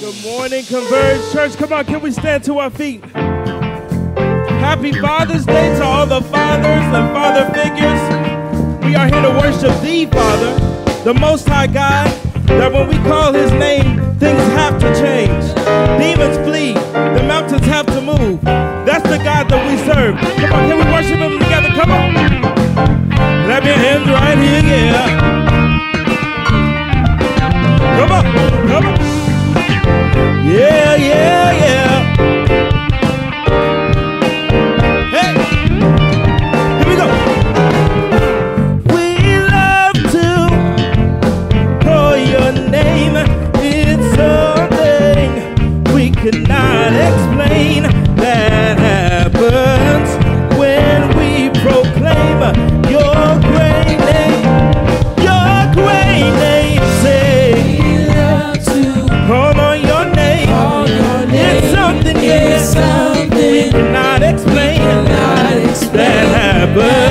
Good morning, Converge Church. Come on, can we stand to our feet? Happy Father's Day to all the fathers and father figures. We are here to worship the Father, the Most High God, that when we call His name, things have to change. Demons flee, the mountains have to move. That's the God that we serve. Come on, can we worship Him together? Come on. Clap your hands right here, yeah. Come on, come on. Yeah, yeah. explain, cannot explain that happened.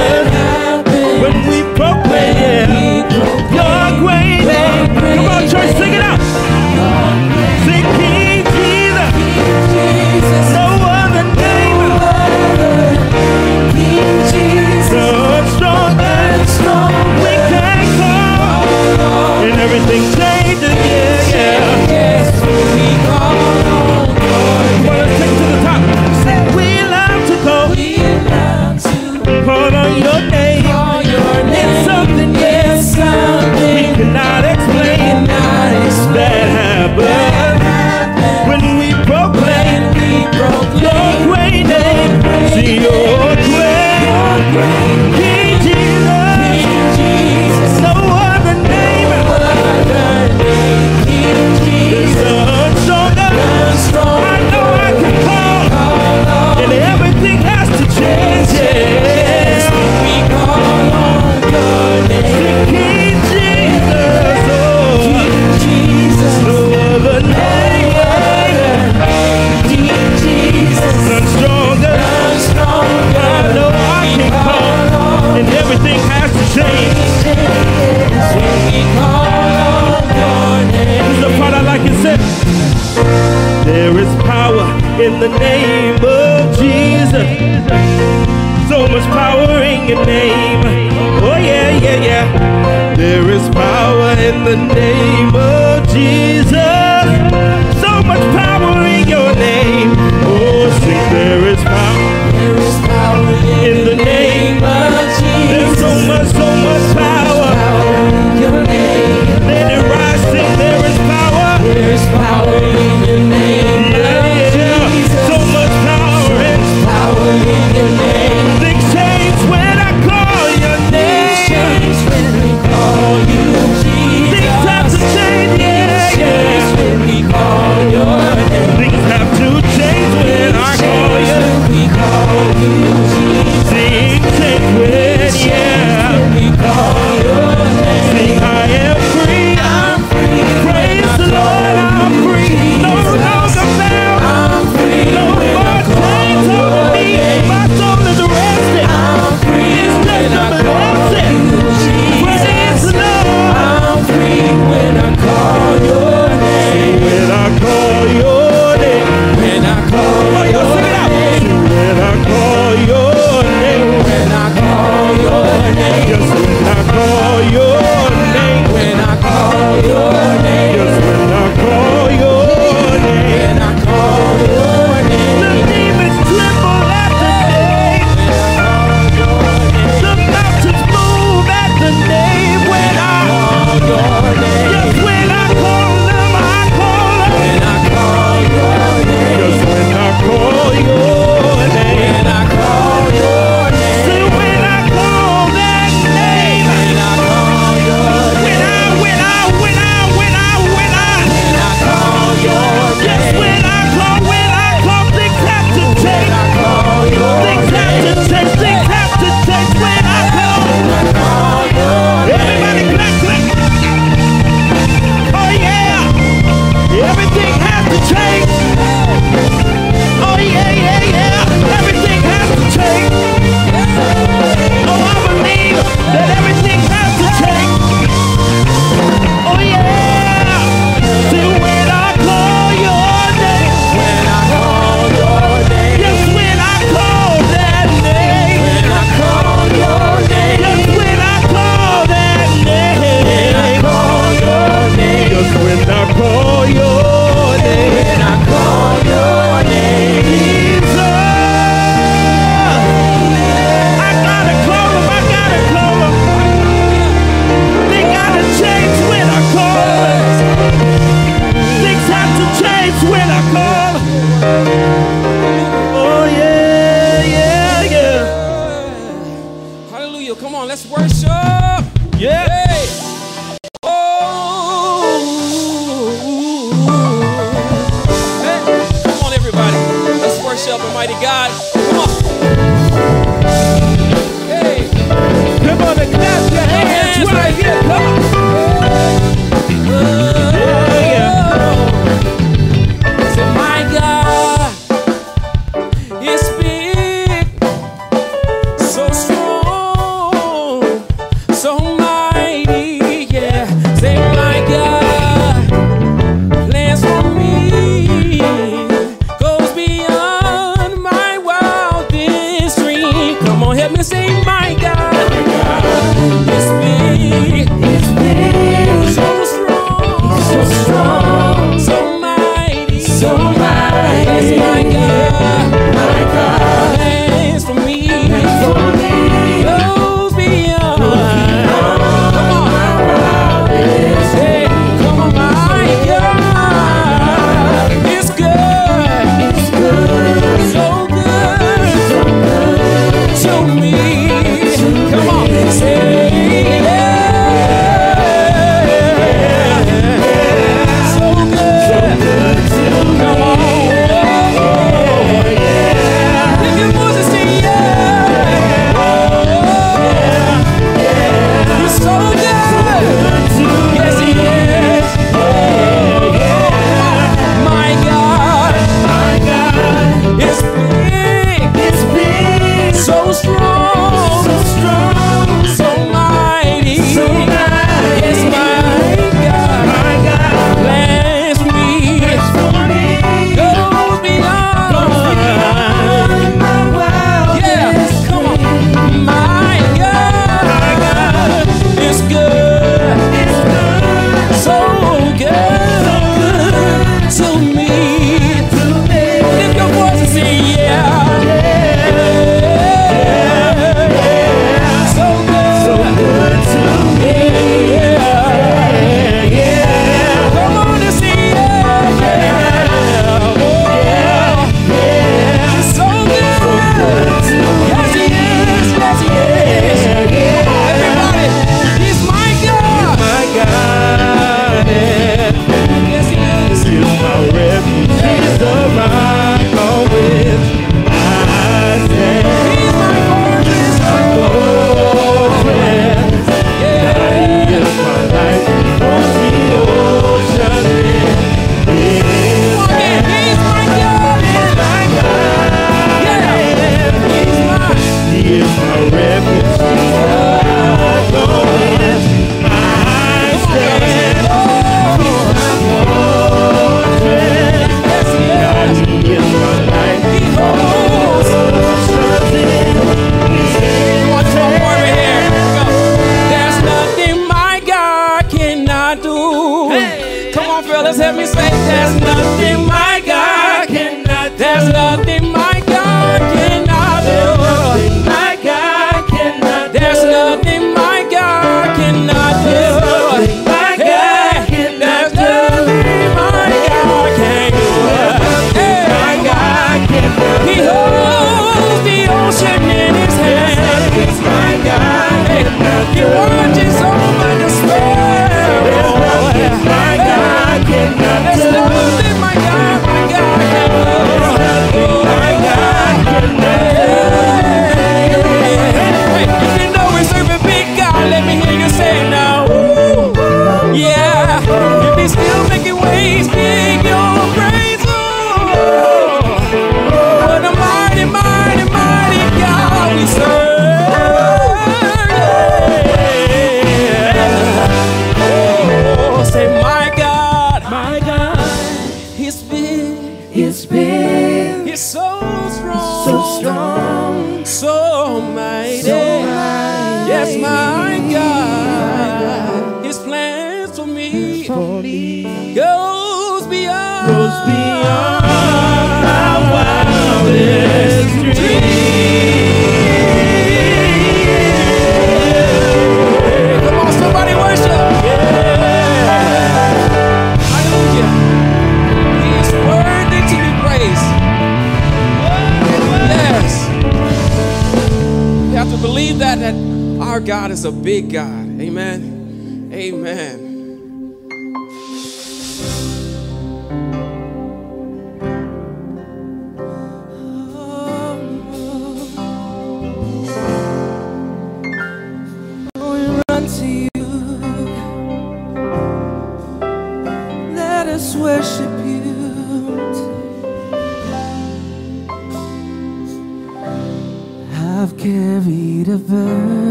that that our God is a big God. Amen. Amen.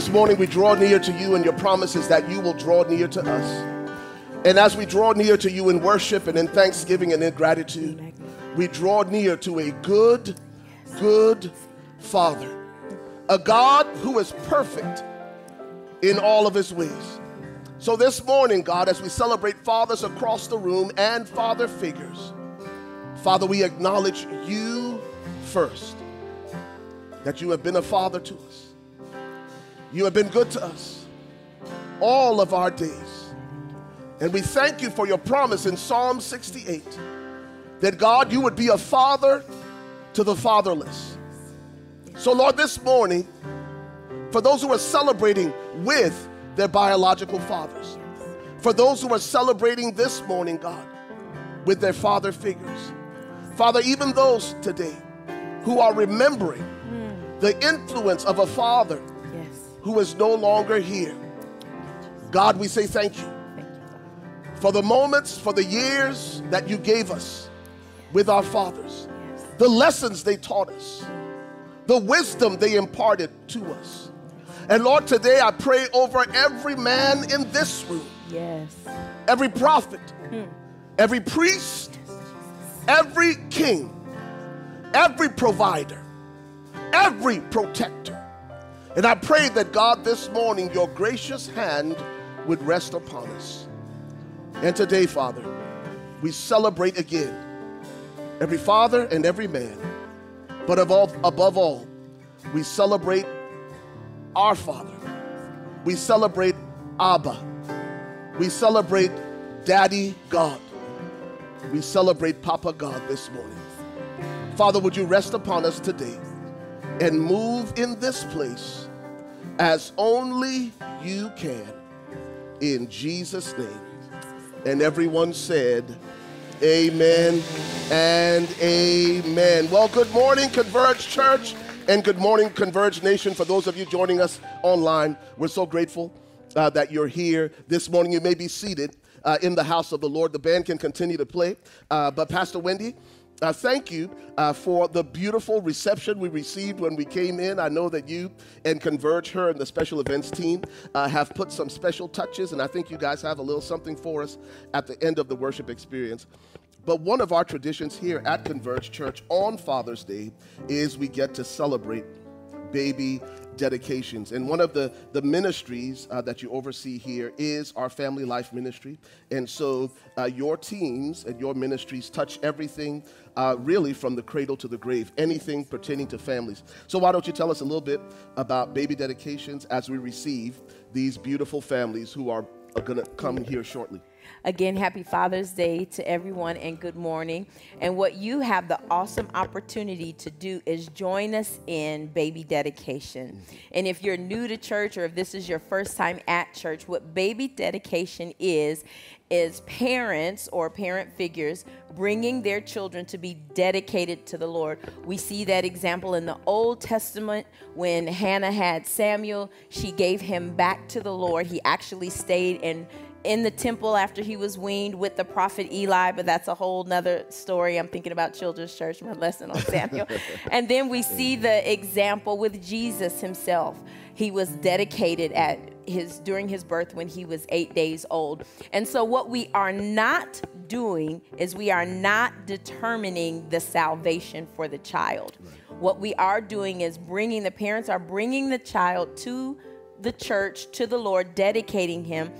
This morning we draw near to you, and your promise is that you will draw near to us. And as we draw near to you in worship and in thanksgiving and in gratitude, we draw near to a good, good Father, a God who is perfect in all of his ways. So this morning, God, as we celebrate fathers across the room and father figures, Father, we acknowledge you first that you have been a father to us. You have been good to us all of our days. And we thank you for your promise in Psalm 68 that God, you would be a father to the fatherless. So, Lord, this morning, for those who are celebrating with their biological fathers, for those who are celebrating this morning, God, with their father figures, Father, even those today who are remembering the influence of a father. Who is no longer here. God, we say thank you for the moments, for the years that you gave us with our fathers, the lessons they taught us, the wisdom they imparted to us. And Lord, today I pray over every man in this room, Yes. every prophet, hmm. every priest, every king, every provider, every protector. And I pray that God, this morning, your gracious hand would rest upon us. And today, Father, we celebrate again every father and every man. But above, above all, we celebrate our Father. We celebrate Abba. We celebrate Daddy God. We celebrate Papa God this morning. Father, would you rest upon us today and move in this place as only you can in Jesus' name. And everyone said, Amen and amen. Well, good morning, Converge Church, and good morning, Converge Nation. For those of you joining us online, we're so grateful uh, that you're here this morning. You may be seated uh, in the house of the Lord. The band can continue to play, uh, but Pastor Wendy, uh, thank you uh, for the beautiful reception we received when we came in. I know that you and Converge Her and the special events team uh, have put some special touches, and I think you guys have a little something for us at the end of the worship experience. But one of our traditions here at Converge Church on Father's Day is we get to celebrate baby dedications. And one of the, the ministries uh, that you oversee here is our Family Life Ministry. And so uh, your teams and your ministries touch everything uh, really from the cradle to the grave, anything pertaining to families. So why don't you tell us a little bit about baby dedications as we receive these beautiful families who are, are going to come here shortly? Again, happy Father's Day to everyone and good morning. And what you have the awesome opportunity to do is join us in baby dedication. Mm-hmm. And if you're new to church or if this is your first time at church, what baby dedication is, is parents or parent figures bringing their children to be dedicated to the Lord. We see that example in the Old Testament when Hannah had Samuel, she gave him back to the Lord. He actually stayed and in the temple after he was weaned with the prophet Eli, but that's a whole nother story. I'm thinking about children's church, my lesson on Samuel. and then we see the example with Jesus himself. He was dedicated at his during his birth when he was eight days old. And so what we are not doing is we are not determining the salvation for the child. What we are doing is bringing the parents are bringing the child to the church to the Lord, dedicating him.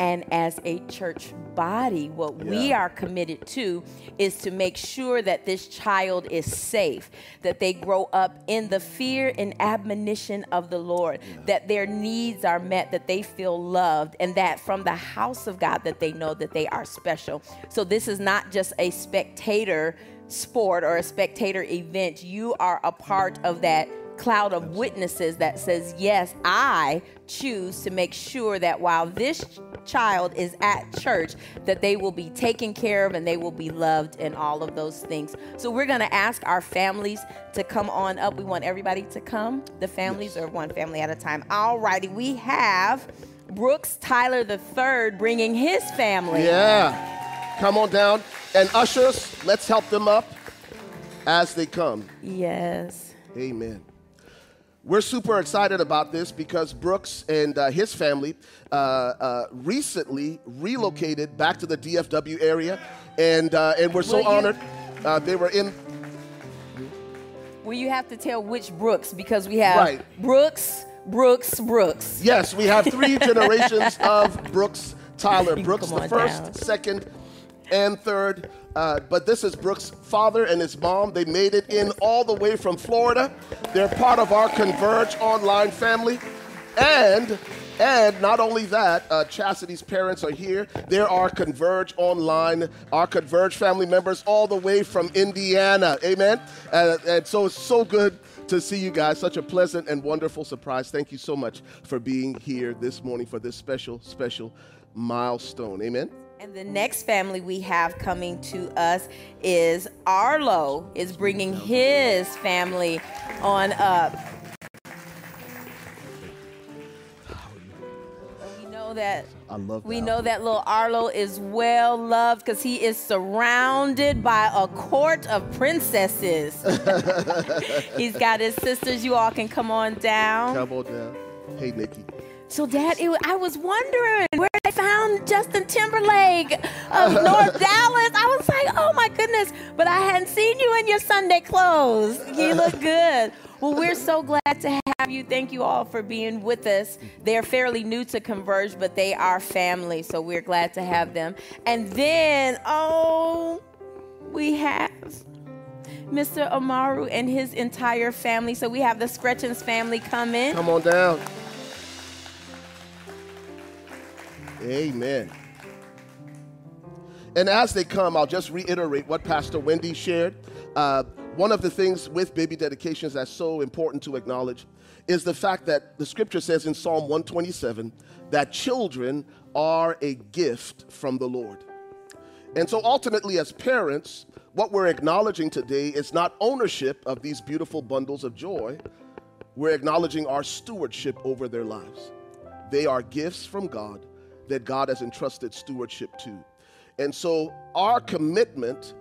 And as a church body, what we are committed to is to make sure that this child is safe, that they grow up in the fear and admonition of the Lord, that their needs are met, that they feel loved, and that from the house of God that they know that they are special. So this is not just a spectator sport or a spectator event. You are a part of that cloud of witnesses that says, Yes, I choose to make sure that while this child is at church, that they will be taken care of and they will be loved and all of those things. So we're going to ask our families to come on up. We want everybody to come, the families or one family at a time. All righty, we have Brooks Tyler III bringing his family. Yeah. Come on down. And ushers, let's help them up as they come. Yes. Amen. We're super excited about this because Brooks and uh, his family uh, uh, recently relocated back to the DFW area, and uh, and we're so Will honored. Uh, they were in Well, you have to tell which Brooks because we have Right. Brooks, Brooks, Brooks. Yes, we have three generations of Brooks Tyler. Brooks, the first, down. second, and third. Uh, but this is Brooks' father and his mom. They made it in all the way from Florida. They're part of our Converge online family. And and not only that, uh, Chastity's parents are here. There are Converge online, our Converge family members all the way from Indiana. Amen. Uh, and so it's so good to see you guys. Such a pleasant and wonderful surprise. Thank you so much for being here this morning for this special, special milestone. Amen. And the next family we have coming to us is Arlo is bringing his family on up. We know that I love we know that little Arlo is well loved because he is surrounded by a court of princesses. He's got his sisters. You all can come on down. Come on down. Hey, Nikki. So, Dad, it, I was wondering where they found Justin Timberlake of North Dallas. I was like, oh my goodness, but I hadn't seen you in your Sunday clothes. You look good. Well, we're so glad to have you. Thank you all for being with us. They're fairly new to Converge, but they are family, so we're glad to have them. And then, oh, we have Mr. Amaru and his entire family. So we have the Scretchens family coming. Come on down. Amen. And as they come, I'll just reiterate what Pastor Wendy shared. Uh, one of the things with baby dedications that's so important to acknowledge is the fact that the scripture says in Psalm 127 that children are a gift from the Lord. And so ultimately, as parents, what we're acknowledging today is not ownership of these beautiful bundles of joy, we're acknowledging our stewardship over their lives. They are gifts from God that God has entrusted stewardship to. And so, our commitment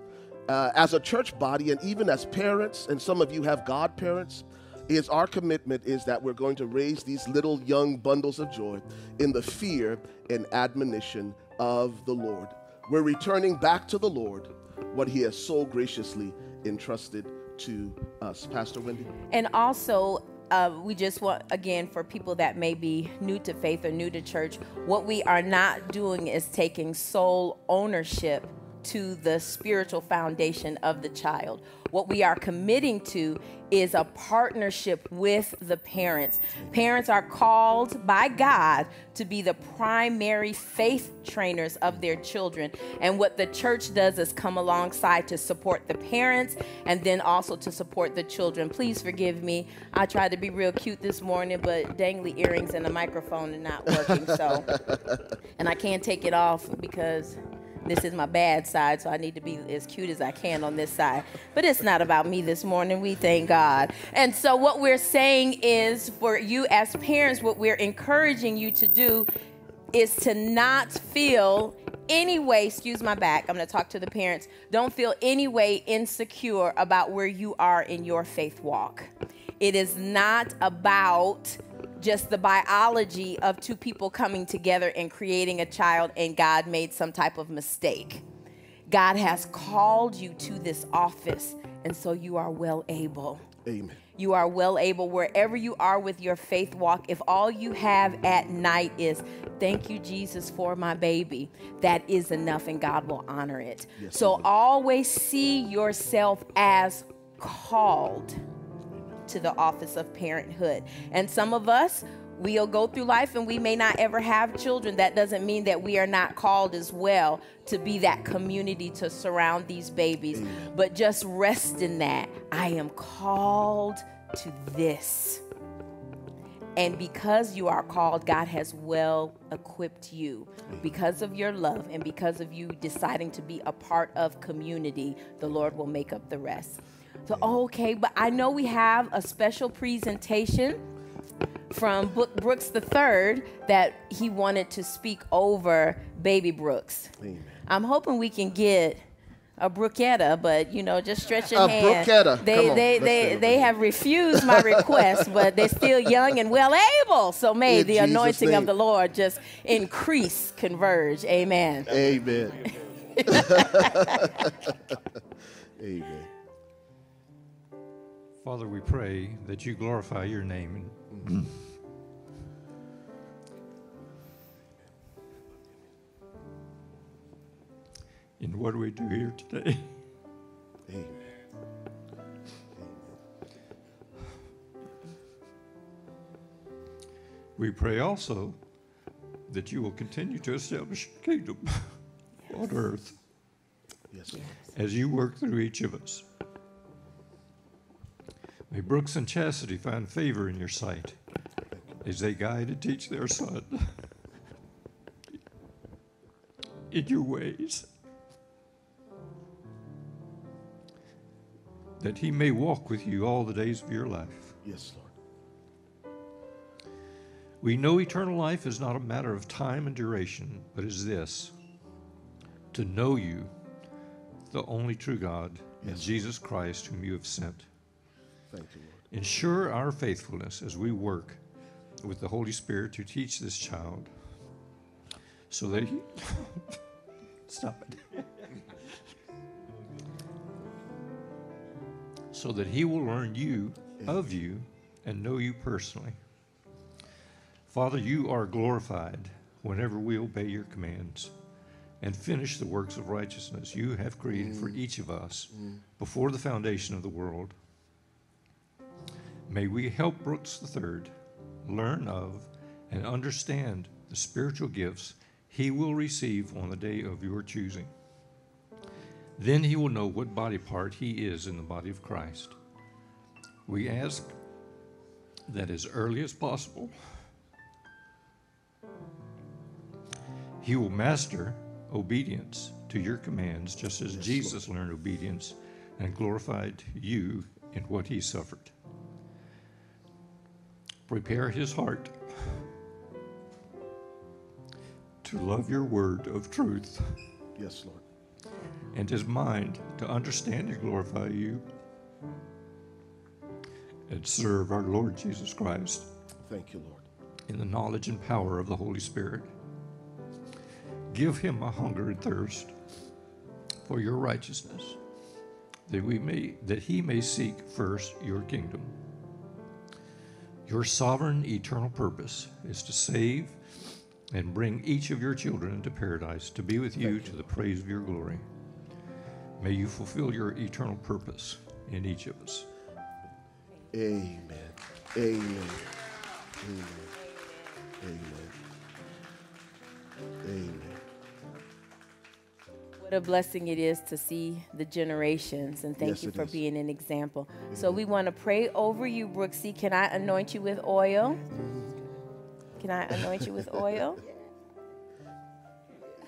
uh, as a church body, and even as parents, and some of you have godparents, is our commitment is that we're going to raise these little young bundles of joy in the fear and admonition of the Lord. We're returning back to the Lord what He has so graciously entrusted to us. Pastor Wendy? And also, uh, we just want, again, for people that may be new to faith or new to church, what we are not doing is taking sole ownership to the spiritual foundation of the child. What we are committing to is a partnership with the parents. Parents are called by God to be the primary faith trainers of their children. And what the church does is come alongside to support the parents and then also to support the children. Please forgive me. I tried to be real cute this morning, but dangly earrings and the microphone are not working. So, and I can't take it off because this is my bad side, so I need to be as cute as I can on this side. But it's not about me this morning. We thank God. And so, what we're saying is for you as parents, what we're encouraging you to do is to not feel any way, excuse my back, I'm to talk to the parents. Don't feel any way insecure about where you are in your faith walk. It is not about just the biology of two people coming together and creating a child and God made some type of mistake. God has called you to this office, and so you are well able. Amen. You are well able wherever you are with your faith walk. If all you have at night is, thank you, Jesus, for my baby, that is enough and God will honor it. so always see yourself as called to the office of parenthood. And some of us, we'll go through life and we may not ever have children. That doesn't mean that we are not called as well to be that community to surround these babies. But just rest in that. I am called to this. And because you are called, God has well equipped you. Because of your love and because of you deciding to be a part of community, the Lord will make up the rest. So, okay, but I know we have a special presentation from Brooks the Third that he wanted to speak over Baby Brooks. Amen. I'm hoping we can get a brooketta, but you know, just stretch your A hand. bruschetta. They on, they they they have refused my request, but they're still young and well able. So may In the Jesus' anointing name. of the Lord just increase, converge. Amen. Amen. Amen. Father, we pray that you glorify your name. Mm. In what do we do here today. Amen. We pray also that you will continue to establish your kingdom on earth Yes, as you work through each of us. May Brooks and Chastity find favor in your sight as they guide and teach their son in your ways. That he may walk with you all the days of your life. Yes, Lord. We know eternal life is not a matter of time and duration, but is this to know you, the only true God, and Jesus Christ, whom you have sent. Thank you, Lord. Ensure our faithfulness as we work with the Holy Spirit to teach this child so that he. Stop it. so that he will learn you, of you, and know you personally. Father, you are glorified whenever we obey your commands and finish the works of righteousness you have created for mm. each of us mm. before the foundation of the world. May we help Brooks III learn of and understand the spiritual gifts he will receive on the day of your choosing. Then he will know what body part he is in the body of Christ. We ask that as early as possible, he will master obedience to your commands, just as Jesus learned obedience and glorified you in what he suffered. Prepare his heart to love your word of truth Yes, Lord. and his mind to understand and glorify you and serve our Lord Jesus Christ Thank you, Lord. in the knowledge and power of the Holy Spirit. Give him a hunger and thirst for your righteousness, that we may that he may seek first your kingdom. Your sovereign eternal purpose is to save and bring each of your children into paradise to be with you to the praise of your glory. May you fulfill your eternal purpose in each of us. Amen. Amen. Amen. Amen. Amen. What a blessing it is to see the generations, and thank Yes, you for is. being an example. So we want to pray over you, Brooksy. Can I anoint you with oil? Can I anoint you with oil?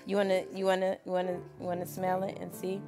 You wanna, you wanna, you wanna, you wanna smell it and see?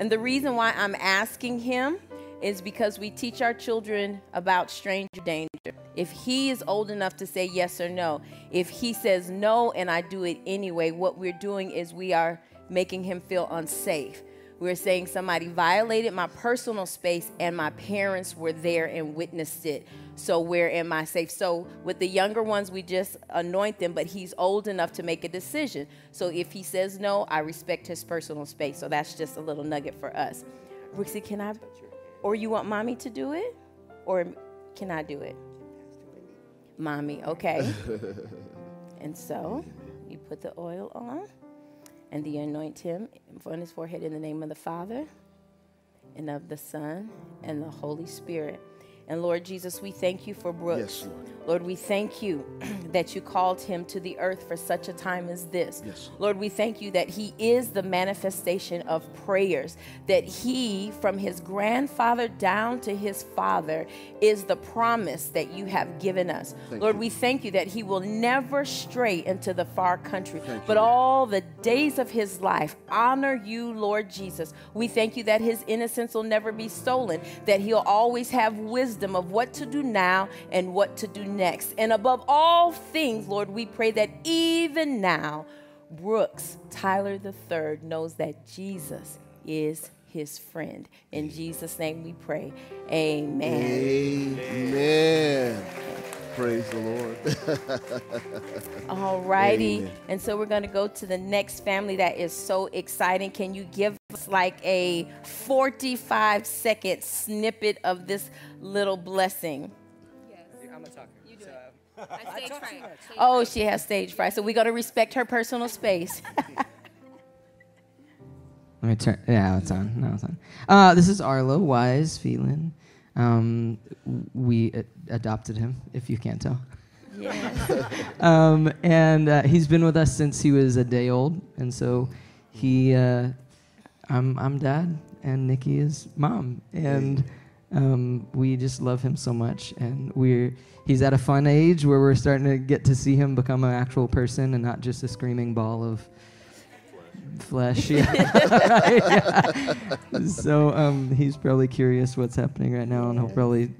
And the reason why I'm asking him is because we teach our children about stranger danger. If he is old enough to say yes or no, if he says no and I do it anyway, what we're doing is we are making him feel unsafe. We're saying somebody violated my personal space and my parents were there and witnessed it. So where am I safe? So with the younger ones, we just anoint them, but he's old enough to make a decision. So if he says no, I respect his personal space. So that's just a little nugget for us. Rixie, can I, or you want mommy to do it? Or can I do it? Mommy, okay. and so you put the oil on and you anoint him on his forehead in the name of the Father and of the Son and the Holy Spirit. And Lord Jesus, we thank you for Brooks. Yes, Lord. Lord, we thank you that you called him to the earth for such a time as this. Yes, Lord. We thank you that he is the manifestation of prayers, that he, from his grandfather down to his father, is the promise that you have given us. Thank Lord, you. we thank you that he will never stray into the far country, Thank but you. all the days of his life honor you, Lord Jesus. We thank you that his innocence will never be stolen, that he'll always have wisdom of what to do now and what to do next. And above all things, Lord, we pray that even now, Brooks Tyler III knows that Jesus is his friend. In Jesus' name we pray. Amen. Amen. Praise the Lord. All righty. And so we're going to go to the next family that is so exciting. Can you give us like a 45 second snippet of this little blessing? I'm a talker. You do Oh, she has stage fright. So we got to respect her personal space. Let me turn. Yeah, it's on. No, it's on. Uh, this is Arlo Wise Phelan. Um, we adopted him, if you can't tell. yeah. Um, and uh, he's been with us since he was a day old, and so he, uh, I'm, I'm dad, and Nikki is mom, and um, we just love him so much, and we're he's at a fun age where we're starting to get to see him become an actual person and not just a screaming ball of flesh. Yeah. Right, yeah. So um, he's probably curious what's happening right now, and he'll probably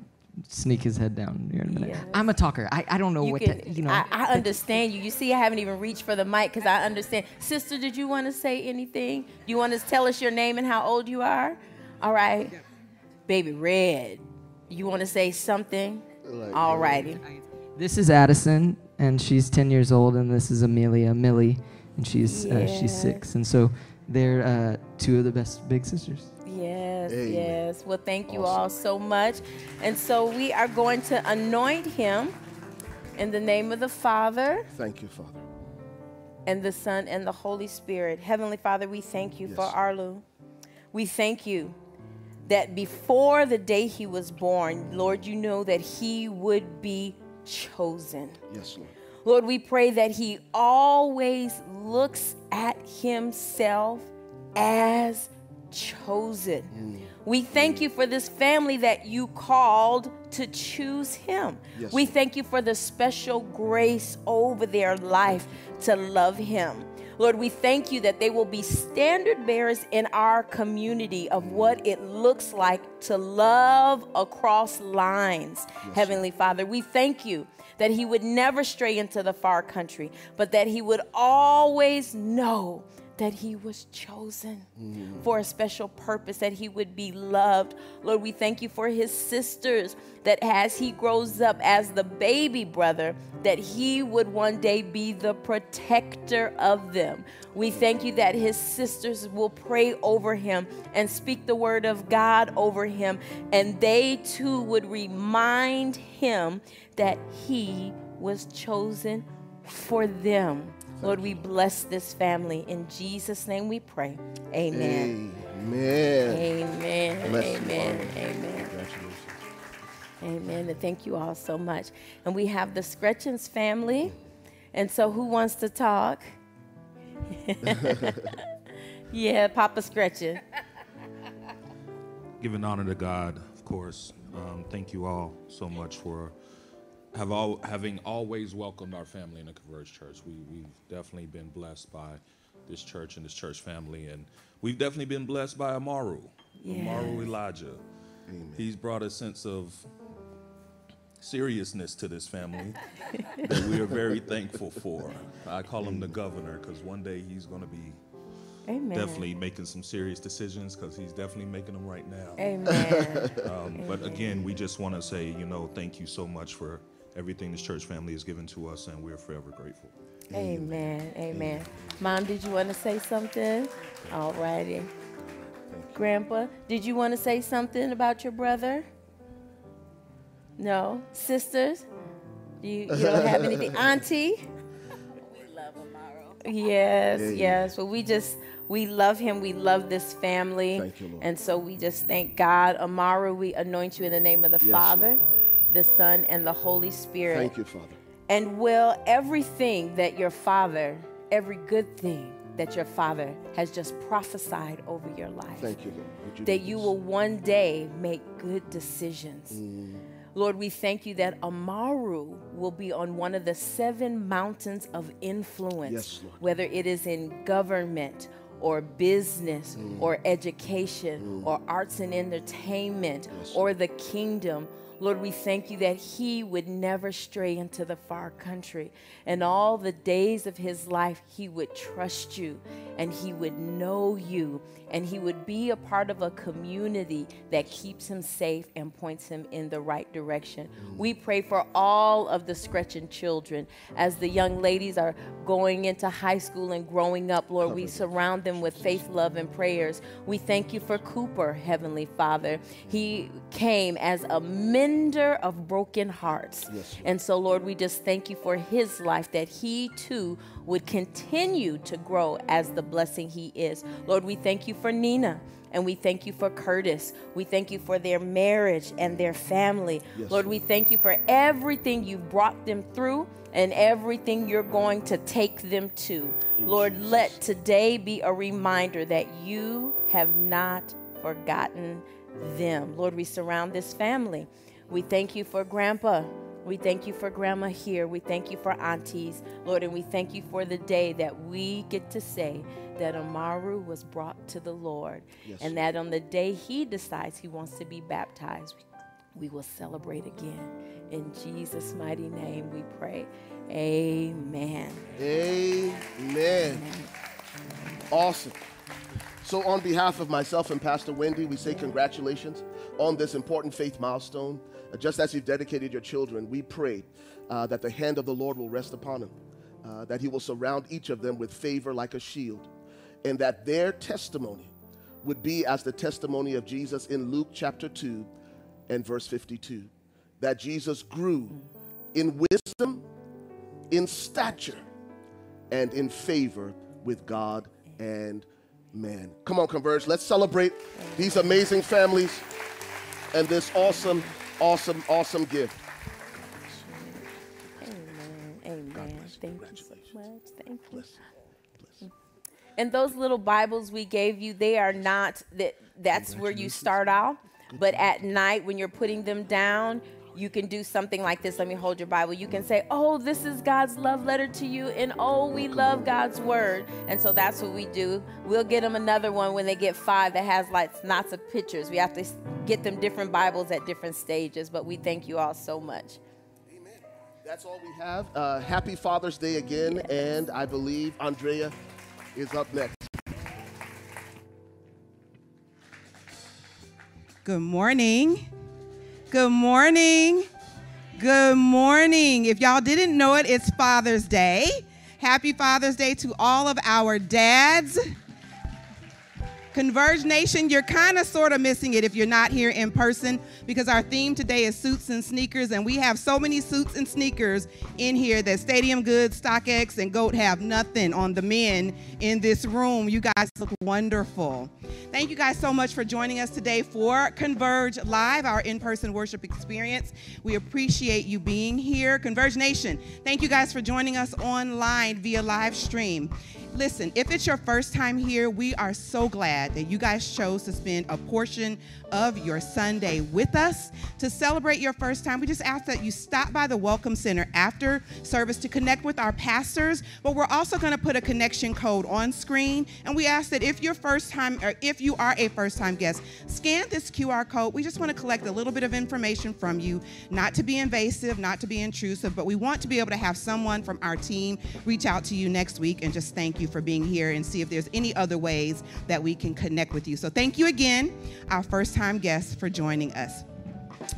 sneak his head down here in a minute. Yes. I'm a talker. I, I don't know You what can, to, you know. I, I understand you. You see, I haven't even reached for the mic because I understand. Sister, did you want to say anything? Do you want to tell us your name and how old you are? All right. Baby Red, you want to say something? Like, All righty. This is Addison, and she's 10 years old, and this is Amelia, Millie, and she's uh, she's six. And so they're uh, two of the best big sisters. Yes, Amen. yes. Well, thank you all so much. And so we are going to anoint him in the name of the Father Thank you, Father. and the Son and the Holy Spirit. Heavenly Father, we thank you for Yes. Arlo. We thank you that before the day he was born, Lord, you know that he would be chosen. Yes, Lord. Lord, we pray that he always looks at himself as chosen. Mm. We thank you for this family that you called to choose him. Yes, we thank you for the special grace over their life to love him. Lord, we thank you that they will be standard bearers in our community of what it looks like to love across lines. Heavenly Father, we thank you that he would never stray into the far country, but that he would always know that he was chosen mm. for a special purpose, that he would be loved. Lord, we thank you for his sisters, that as he grows up as the baby brother, that he would one day be the protector of them. We thank you that his sisters will pray over him and speak the word of God over him, and they too would remind him that he was chosen for them. Lord, we bless this family. In Jesus' name we pray. Amen. Amen. Amen. Bless you, Amen. Father. Amen. Congratulations. Amen. And thank you all so much. And we have the Scretchens family. And so who wants to talk? yeah, Papa Scretchen. giving honor to God, of course. Um, thank you all so much for have all having always welcomed our family in the Converge Church. We we've definitely been blessed by this church and this church family, and we've definitely been blessed by Amaru, Amaru Yes. Elijah. He's brought a sense of seriousness to this family that we are very thankful for. I call him the governor because one day he's going to be Amen. definitely making some serious decisions because he's definitely making them right now. Amen. Um, but again, we just want to say, you know, thank you so much for everything this church family has given to us, and we're forever grateful. Amen. Amen. Mom, did you want to say something? All righty. Grandpa, did you want to say something about your brother? No? Sisters? You, you don't have anything? Auntie? We love Amaro. Yes, Yeah. yes. Well, we just we love him. We love this family, Thank you, Lord. and so we just thank God. Amaro, we anoint you in the name of the Yes, Father, the Son, and the Holy Spirit. Thank you, Father. And will everything that your father, every good thing that your father has just prophesied over your life, Thank you, Lord. Do that you will one day make good decisions. Mm. Lord, we thank you that Amaru will be on one of the seven mountains of influence, Yes, Lord. whether it is in government or business Mm. or education or arts and entertainment or the kingdom. Lord, we thank you that he would never stray into the far country. And all the days of his life, he would trust you and he would know you and he would be a part of a community that keeps him safe and points him in the right direction. We pray for all of the Scretchen children as the young ladies are going into high school and growing up. Lord, we surround them with faith, love, and prayers. We thank you for Cooper, Heavenly Father. He came as a mender of broken hearts. and so, Lord, we just thank you for his life that he too would continue to grow as the blessing he is. Lord, we thank you for Nina. And we thank you for Curtis. We thank you for their marriage and their family. Lord, we thank you for everything you've brought them through and everything you're going to take them to. Lord, let today be a reminder that you have not forgotten them. Lord, we surround this family. We thank you for Grandpa. We thank you for Grandma here. We thank you for aunties, Lord, and we thank you for the day that we get to say that Amaru was brought to the Lord, and that on the day he decides he wants to be baptized, we will celebrate again. In Jesus' mighty name we pray. Amen. Amen. Awesome. So, on behalf of myself and Pastor Wendy, we say congratulations on this important faith milestone. Uh, Just as you've dedicated your children, we pray uh, that the hand of the Lord will rest upon them, uh, that He will surround each of them with favor like a shield, and that their testimony would be as the testimony of Jesus in Luke chapter 2 and verse 52 that Jesus grew in wisdom, in stature, and in favor with God and man. Come on, Converge. Let's celebrate these amazing families and this awesome, awesome, awesome gift. Amen. Amen. Thank you so much. Thank you. Bless. And those little Bibles we gave you, they are not that that's where you start out. But at night when you're putting them down, you can do something like this. Let me hold your Bible. You can say, Oh, this is God's love letter to you. And oh, we love God's word. And so that's what we do. We'll get them another one when they get five that has like lots of pictures. We have to get them different Bibles at different stages. But we thank you all so much. Amen. That's all we have. Uh, happy Father's Day again, and I believe Andrea is up next. Good morning. Good morning. Good morning. If y'all didn't know it, it's Father's Day. Happy Father's Day to all of our dads. Converge Nation, you're kind of sort of missing it if you're not here in person because our theme today is suits and sneakers, and we have so many suits and sneakers in here that Stadium Goods, StockX, and Goat have nothing on the men in this room. You guys look wonderful. Thank you guys so much for joining us today for Converge Live, our in person worship experience. We appreciate you being here. Converge Nation, thank you guys for joining us online via live stream. Listen, if it's your first time here, we are so glad that you guys chose to spend a portion of your Sunday with us to celebrate your first time. We just ask that you stop by the Welcome Center after service to connect with our pastors, but we're also going to put a connection code on screen. And we ask that if you're first time or if you are a first time guest, scan this QR code. We just want to collect a little bit of information from you, not to be invasive, not to be intrusive, but we want to be able to have someone from our team reach out to you next week and just thank you for being here and see if there's any other ways that we can connect with you. So thank you again, our first time guests, for joining us.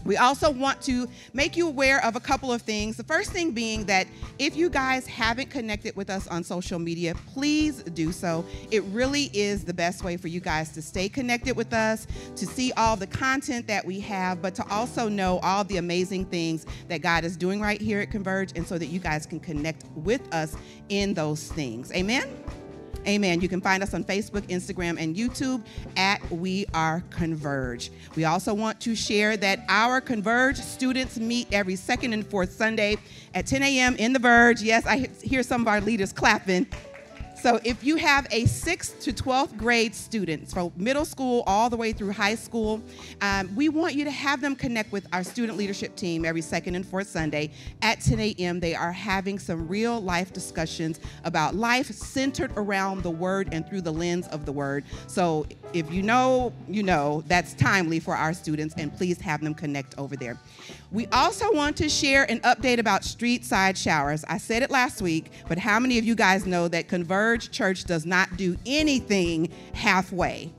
We also want to make you aware of a couple of things. The first thing being that if you guys haven't connected with us on social media, please do so. It really is the best way for you guys to stay connected with us, to see all the content that we have, but to also know all the amazing things that God is doing right here at Converge, and so that you guys can connect with us in those things. Amen? Amen. You can find us on Facebook, Instagram, and YouTube at We Are Converge. We also want to share that our Converge students meet every second and fourth Sunday at 10 a.m. in the Verge. Yes, I hear some of our leaders clapping. So if you have a 6th to 12th grade student, from middle school all the way through high school, um, we want you to have them connect with our student leadership team every second and fourth Sunday at 10 a.m. They are having some real life discussions about life centered around the Word and through the lens of the Word. So if you know, you know, that's timely for our students, and please have them connect over there. We also want to share an update about street side showers. I said it last week, but how many of you guys know that Converge Church does not do anything halfway?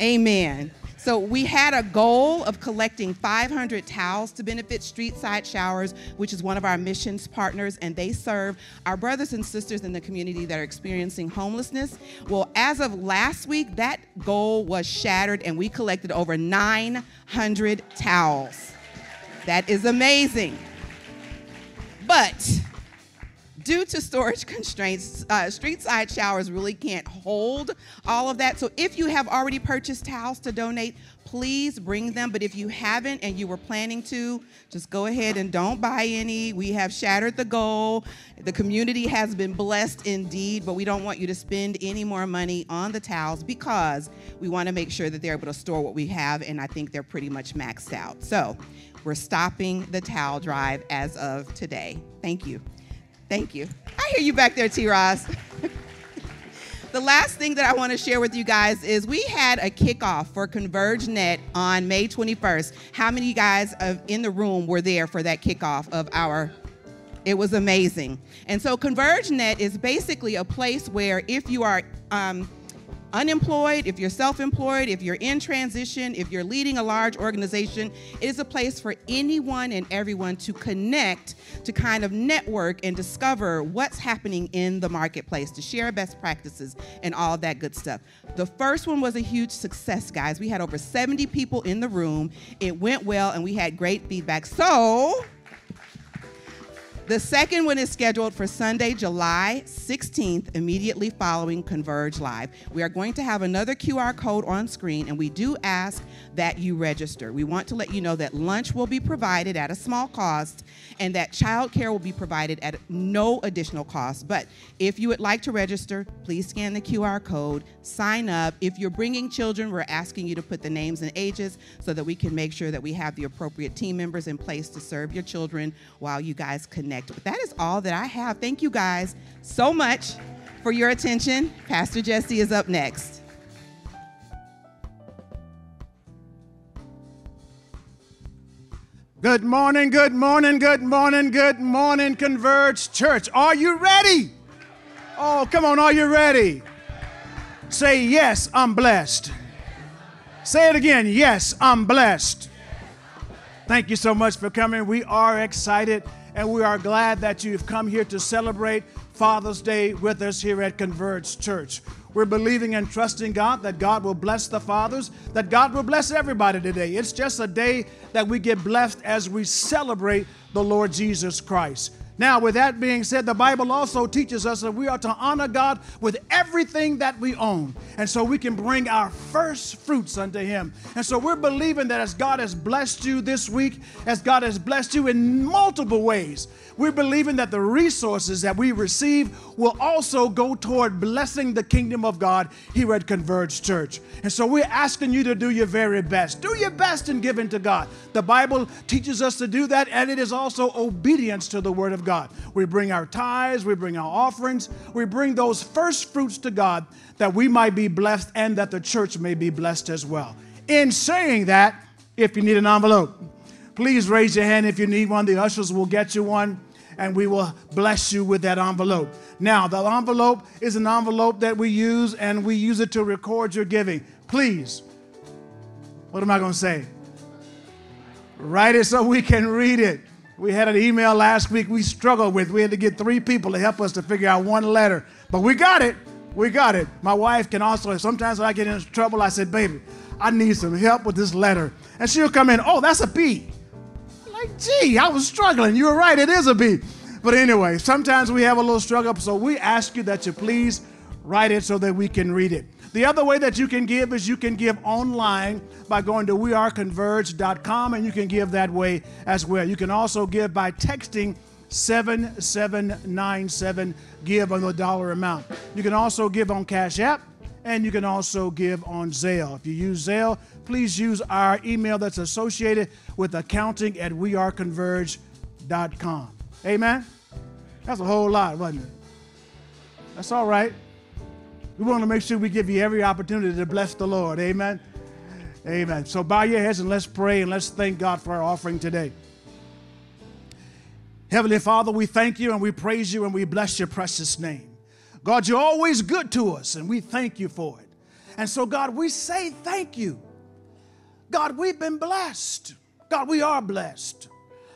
Amen. So we had a goal of collecting 500 towels to benefit Street Side Showers, which is one of our missions partners, and they serve our brothers and sisters in the community that are experiencing homelessness. Well, as of last week, that goal was shattered, and we collected over 900 towels. That is amazing. But due to storage constraints, uh, street side showers really can't hold all of that. So if you have already purchased towels to donate, please bring them. But if you haven't and you were planning to, just go ahead and don't buy any. We have shattered the goal. The community has been blessed indeed, but we don't want you to spend any more money on the towels because we want to make sure that they're able to store what we have, and I think they're pretty much maxed out. So we're stopping the towel drive as of today. Thank you. Thank you. I hear you back there, T. Ross. the last thing that I want to share with you guys is we had a kickoff for ConvergeNet on May 21st. How many of you guys in the room were there for that kickoff of our? It was amazing. And so ConvergeNet is basically a place where if you are um, unemployed, if you're self employed, if you're in transition, if you're leading a large organization, it is a place for anyone and everyone to connect, to kind of network and discover what's happening in the marketplace, to share best practices and all that good stuff. The first one was a huge success, guys. We had over 70 people in the room. It went well and we had great feedback. So, the second one is scheduled for Sunday, July 16th, immediately following Converge Live. We are going to have another QR code on screen, and we do ask that you register. We want to let you know that lunch will be provided at a small cost and that childcare will be provided at no additional cost. But if you would like to register, please scan the QR code, sign up. If you're bringing children, we're asking you to put the names and ages so that we can make sure that we have the appropriate team members in place to serve your children while you guys connect. But that is all that I have. Thank you guys so much for your attention. Pastor Jesse is up next. Good morning, good morning, good morning, good morning, Converge Church. Are you ready? Oh, come on, are you ready? Say, Yes, I'm blessed. Say it again, Yes, I'm blessed. Thank you so much for coming. We are excited and we are glad that you've come here to celebrate Father's Day with us here at Converge Church. We're believing and trusting God that God will bless the fathers, that God will bless everybody today. It's just a day that we get blessed as we celebrate the Lord Jesus Christ. Now, with that being said, the Bible also teaches us that we are to honor God with everything that we own. And so we can bring our first fruits unto Him. And so we're believing that as God has blessed you this week, as God has blessed you in multiple ways, we're believing that the resources that we receive will also go toward blessing the kingdom of God here at Converge Church. And so we're asking you to do your very best. Do your best in giving to God. The Bible teaches us to do that, and it is also obedience to the Word of God. We bring our tithes, we bring our offerings, we bring those first fruits to God that we might be blessed and that the church may be blessed as well. In saying that, if you need an envelope, please raise your hand if you need one. The ushers will get you one and we will bless you with that envelope. Now, the envelope is an envelope that we use and we use it to record your giving. Please, what am I going to say? Write it so we can read it. We had an email last week we struggled with. We had to get three people to help us to figure out one letter, but we got it. We got it. My wife can also, sometimes when I get in trouble, I said, baby, I need some help with this letter. And she'll come in, oh, that's a B. Like, gee, I was struggling. You were right, it is a B. But anyway, sometimes we have a little struggle, so we ask you that you please write it so that we can read it. The other way that you can give is you can give online by going to weareconverge.com and you can give that way as well. You can also give by texting 7797. Give on the dollar amount. You can also give on Cash App and you can also give on Zelle. If you use Zelle, please use our email that's associated with accounting at weareconverge.com. Amen? That's a whole lot, wasn't it? That's all right. We want to make sure we give you every opportunity to bless the Lord. Amen. Amen. So bow your heads and let's pray and let's thank God for our offering today. Heavenly Father, we thank you and we praise you and we bless your precious name. God, you're always good to us and we thank you for it. And so, God, we say thank you. God, we've been blessed. God, we are blessed.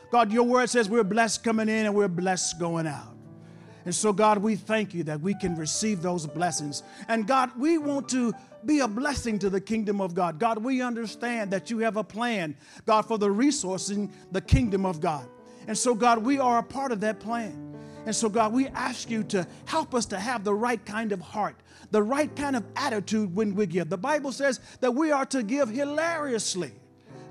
God, your word says we're blessed coming in and we're blessed going out. And so, God, we thank you that we can receive those blessings. And God, we want to be a blessing to the kingdom of God. God, we understand that you have a plan, God, for the resourcing the kingdom of God. And so, God, we are a part of that plan. And so, God, we ask you to help us to have the right kind of heart, the right kind of attitude when we give. The Bible says that we are to give hilariously,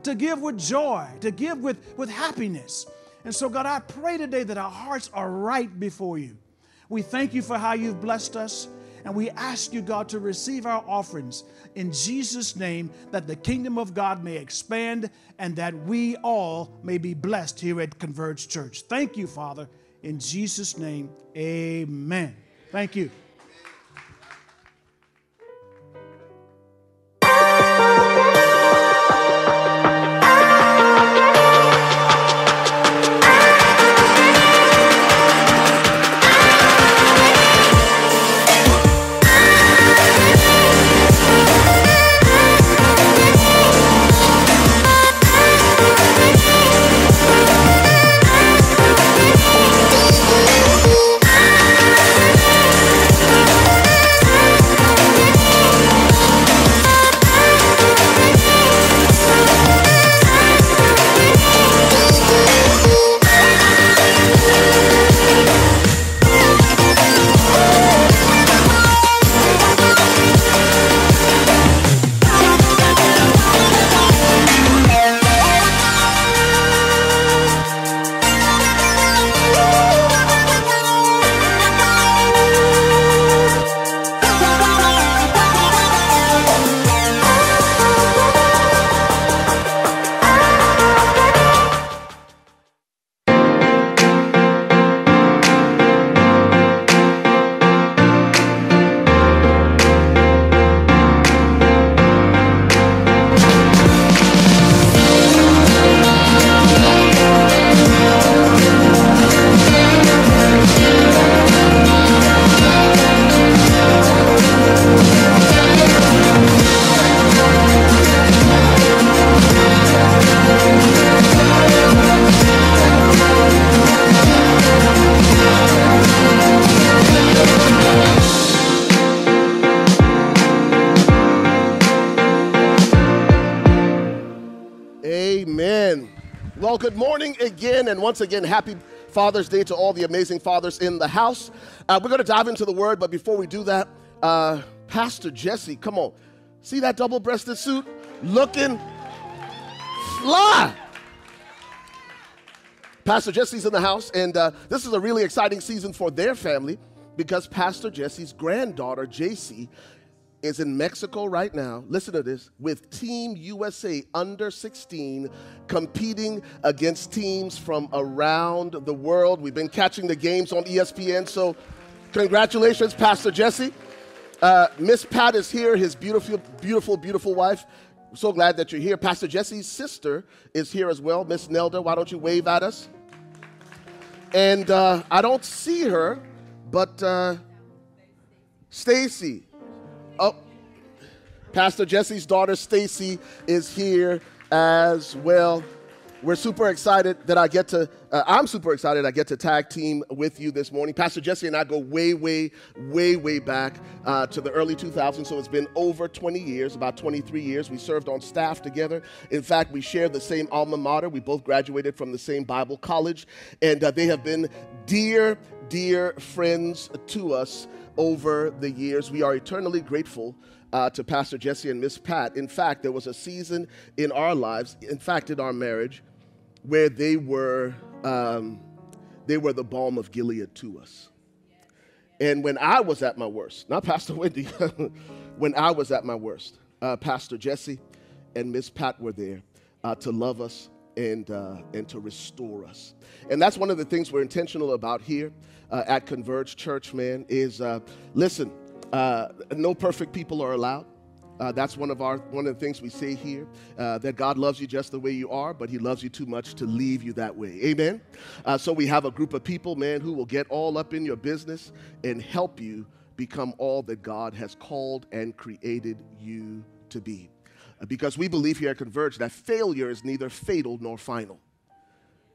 to give with joy, to give with, with happiness. And so, God, I pray today that our hearts are right before you. We thank you for how you've blessed us. And we ask you, God, to receive our offerings in Jesus' name, that the kingdom of God may expand and that we all may be blessed here at Converge Church. Thank you, Father. In Jesus' name, amen. Thank you. Well, good morning again, and once again, happy Father's Day to all the amazing fathers in the house. Uh, we're going to dive into the word, but before we do that, uh, Pastor Jesse, come on. See that double breasted suit? Looking fly. Pastor Jesse's in the house, and uh, this is a really exciting season for their family because Pastor Jesse's granddaughter, JC, is in Mexico right now. Listen to this with Team USA under 16 competing against teams from around the world. We've been catching the games on ESPN, so congratulations, Pastor Jesse. Uh, Miss Pat is here, his beautiful, beautiful, beautiful wife. So glad that you're here. Pastor Jesse's sister is here as well, Miss Nelda. Why don't you wave at us? And uh, I don't see her, but uh, Stacy. Oh, Pastor Jesse's daughter Stacy is here as well. We're super excited that I get to, uh, I'm super excited I get to tag team with you this morning. Pastor Jesse and I go way, way, way, way back uh, to the early 2000s. So it's been over 20 years, about 23 years. We served on staff together. In fact, we share the same alma mater. We both graduated from the same Bible college. And uh, they have been dear, dear friends to us over the years. We are eternally grateful uh, to Pastor Jesse and Miss Pat. In fact, there was a season in our lives, in fact, in our marriage, where they were um, they were the balm of Gilead to us. And when I was at my worst, not Pastor Wendy, when I was at my worst, uh, Pastor Jesse and Miss Pat were there uh, to love us and, uh, and to restore us. And that's one of the things we're intentional about here uh, at Converge Church, man, is uh, listen, uh, no perfect people are allowed. Uh, that's one of our one of the things we say here uh, that God loves you just the way you are, but He loves you too much to leave you that way. Amen. Uh, so we have a group of people, man, who will get all up in your business and help you become all that God has called and created you to be. Because we believe here at Converge that failure is neither fatal nor final,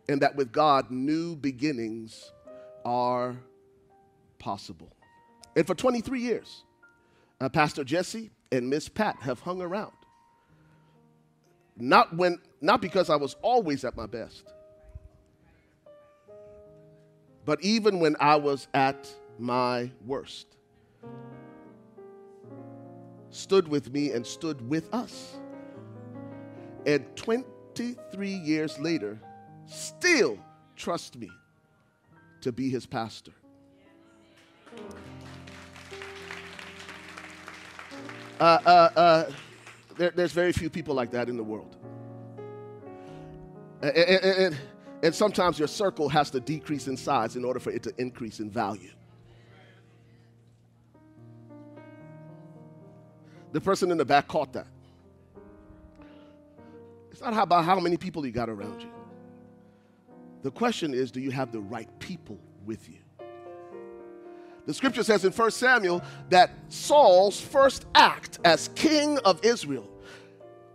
and that with God, new beginnings are possible. And for 23 years, uh, Pastor Jesse and Miss Pat have hung around. Not when, not because I was always at my best, but even when I was at my worst. Stood with me and stood with us. And 23 years later, still trust me to be his pastor. Uh, uh, uh, there, there's very few people like that in the world. And, and- and- and sometimes your circle has to decrease in size in order for it to increase in value. The person in the back caught that. It's not about how many people you got around you. The question is do you have the right people with you? The scripture says in 1 Samuel that Saul's first act as king of Israel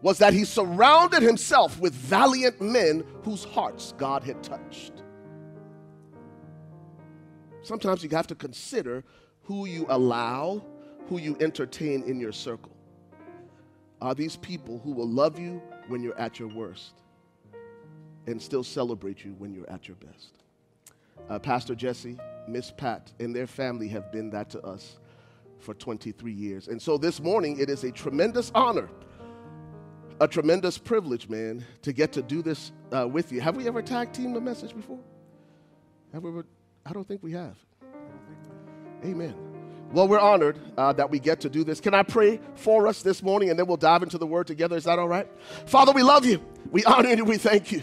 was that he surrounded himself with valiant men whose hearts God had touched. Sometimes you have to consider who you allow, who you entertain in your circle. Are these people who will love you when you're at your worst and still celebrate you when you're at your best? Uh, Pastor Jesse, Miss Pat, and their family have been that to us for 23 years. And so this morning, it is a tremendous honor, a tremendous privilege, man, to get to do this uh, with you. Have we ever tag teamed a message before? Have we ever? I don't think we have. Amen. Well, we're honored uh, that we get to do this. Can I pray for us this morning and then we'll dive into the word together? Is that all right? Father, we love you. We honor you. We thank you.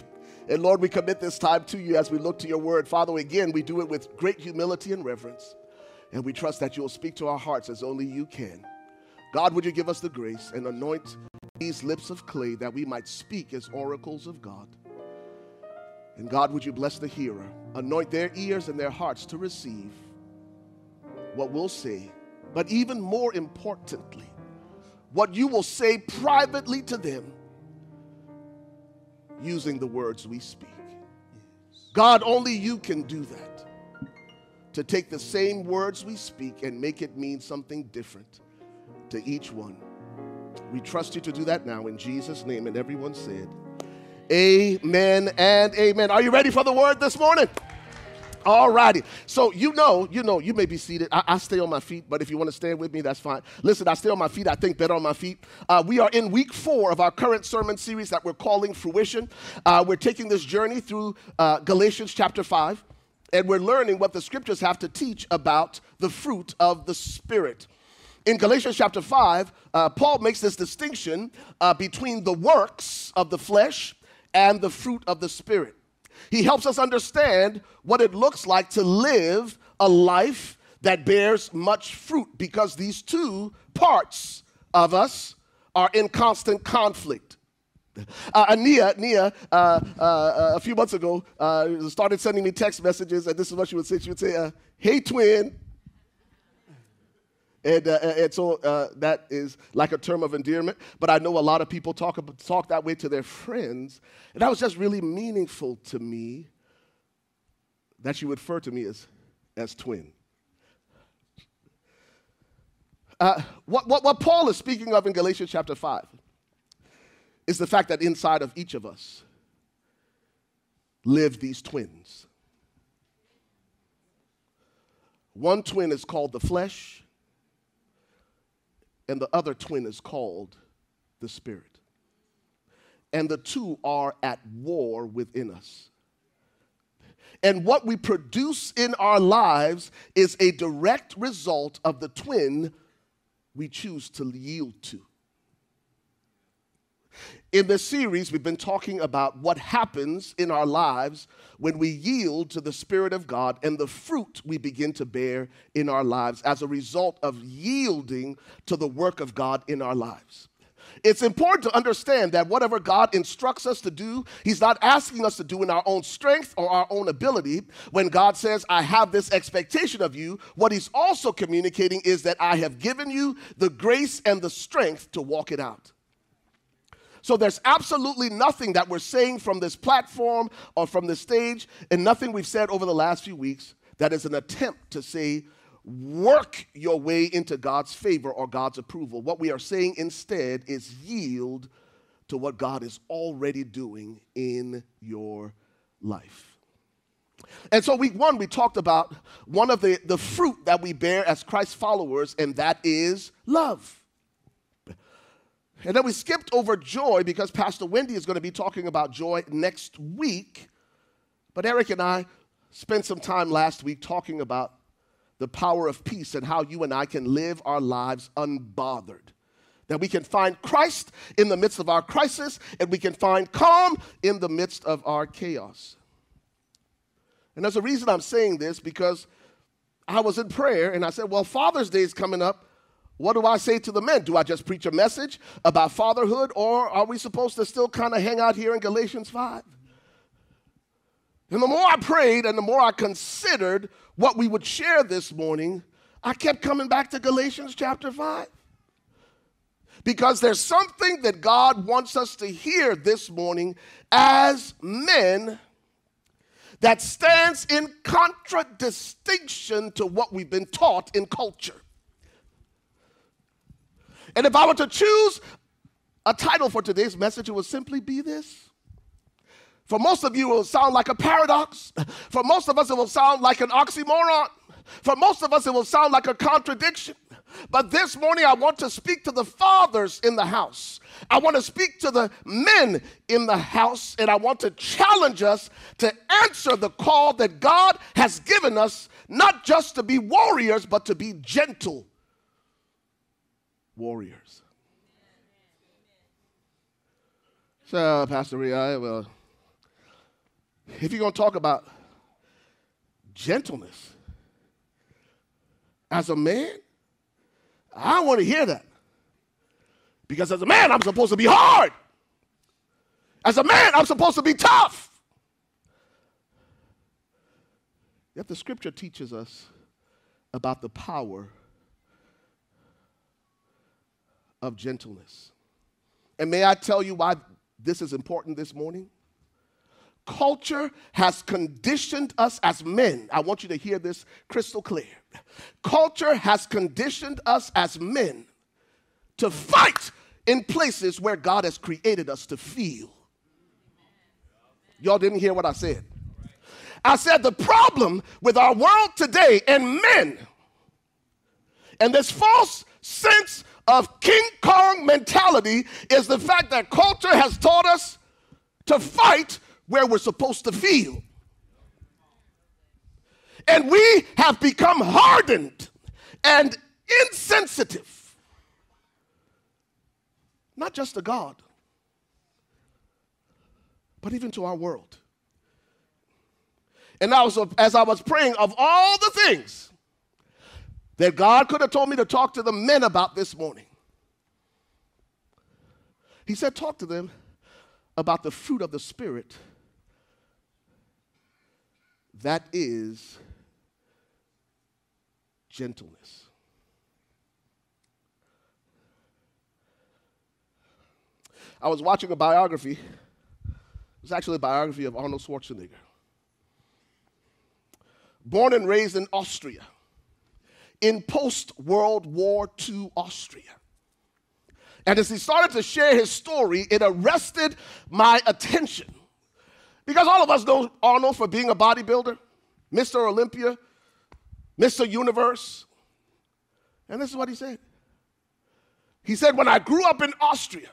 And Lord, we commit this time to you as we look to your word. Father, again, we do it with great humility and reverence. And we trust that you'll speak to our hearts as only you can. God, would you give us the grace and anoint these lips of clay that we might speak as oracles of God? And God, would you bless the hearer, anoint their ears and their hearts to receive what we'll say, but even more importantly, what you will say privately to them using the words we speak. God, only you can do that. To take the same words we speak and make it mean something different to each one. We trust you to do that now in Jesus' name. And everyone said, Amen and amen. Are you ready for the word this morning? All righty. So you know, you know, you may be seated. I, I stay on my feet, but if you want to stand with me, that's fine. Listen, I stay on my feet. I think better on my feet. Uh, we are in week four of our current sermon series that we're calling Fruition. Uh, we're taking this journey through uh, Galatians chapter five, and we're learning what the scriptures have to teach about the fruit of the Spirit. In Galatians chapter 5, uh, Paul makes this distinction uh, between the works of the flesh and the fruit of the Spirit. He helps us understand what it looks like to live a life that bears much fruit because these two parts of us are in constant conflict. Uh, Ania, Nia, uh, uh, a few months ago, uh, started sending me text messages, and this is what she would say. She would say, uh, "Hey, twin." And, uh, and so uh, that is like a term of endearment. But I know a lot of people talk, talk that way to their friends. And that was just really meaningful to me that you refer to me as, as twin. Uh, what, what, what Paul is speaking of in Galatians chapter 5 is the fact that inside of each of us live these twins. One twin is called the flesh, and the other twin is called the spirit. And the two are at war within us. And what we produce in our lives is a direct result of the twin we choose to yield to. In this series, we've been talking about what happens in our lives when we yield to the Spirit of God and the fruit we begin to bear in our lives as a result of yielding to the work of God in our lives. It's important to understand that whatever God instructs us to do, He's not asking us to do in our own strength or our own ability. When God says, I have this expectation of you, what He's also communicating is that I have given you the grace and the strength to walk it out. So there's absolutely nothing that we're saying from this platform or from the stage, and nothing we've said over the last few weeks that is an attempt to say, work your way into God's favor or God's approval. What we are saying instead is yield to what God is already doing in your life. And so, week one, we talked about one of the, the fruit that we bear as Christ followers, and that is love. And then we skipped over joy because Pastor Wendy is going to be talking about joy next week. But Eric and I spent some time last week talking about the power of peace and how you and I can live our lives unbothered. That we can find Christ in the midst of our crisis and we can find calm in the midst of our chaos. And there's a reason I'm saying this because I was in prayer and I said, Well, Father's Day is coming up. What do I say to the men? Do I just preach a message about fatherhood, or are we supposed to still kind of hang out here in Galatians 5? And the more I prayed and the more I considered what we would share this morning, I kept coming back to Galatians chapter 5. Because there's something that God wants us to hear this morning as men that stands in contradistinction to what we've been taught in culture. And if I were to choose a title for today's message, it would simply be this. For most of you, it will sound like a paradox. For most of us, it will sound like an oxymoron. For most of us, it will sound like a contradiction. But this morning, I want to speak to the fathers in the house. I want to speak to the men in the house, and I want to challenge us to answer the call that God has given us, not just to be warriors, but to be gentle warriors. So, Pastor Ray, well, if you're going to talk about gentleness as a man, I want to hear that. Because as a man, I'm supposed to be hard. As a man, I'm supposed to be tough. Yet the scripture teaches us about the power of gentleness. And may I tell you why this is important this morning? Culture has conditioned us as men. I want you to hear this crystal clear. Culture has conditioned us as men to fight in places where God has created us to feel. Y'all didn't hear what I said. I said the problem with our world today and men and this false sense of King Kong mentality is the fact that culture has taught us to fight where we're supposed to feel. And we have become hardened and insensitive, not just to God, but even to our world. And I was, as I was praying, of all the things that God could have told me to talk to the men about this morning. He said, Talk to them about the fruit of the Spirit that is gentleness. I was watching a biography. It was actually a biography of Arnold Schwarzenegger. Born and raised in Austria in post World War II Austria. And as he started to share his story, it arrested my attention. Because all of us know Arnold for being a bodybuilder, Mr. Olympia, Mr. Universe. And this is what he said. He said, When I grew up in Austria,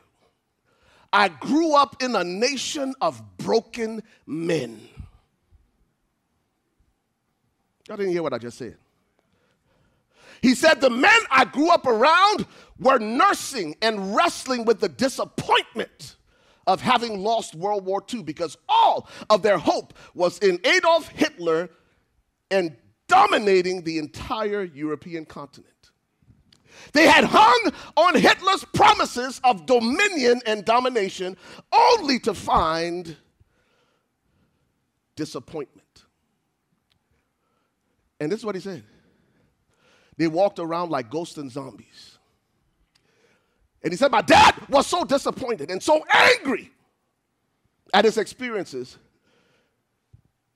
I grew up in a nation of broken men. Y'all didn't hear what I just said. He said, The men I grew up around were nursing and wrestling with the disappointment of having lost World War II because all of their hope was in Adolf Hitler and dominating the entire European continent. They had hung on Hitler's promises of dominion and domination only to find disappointment. And this is what he said they walked around like ghosts and zombies. And he said, My dad was so disappointed and so angry at his experiences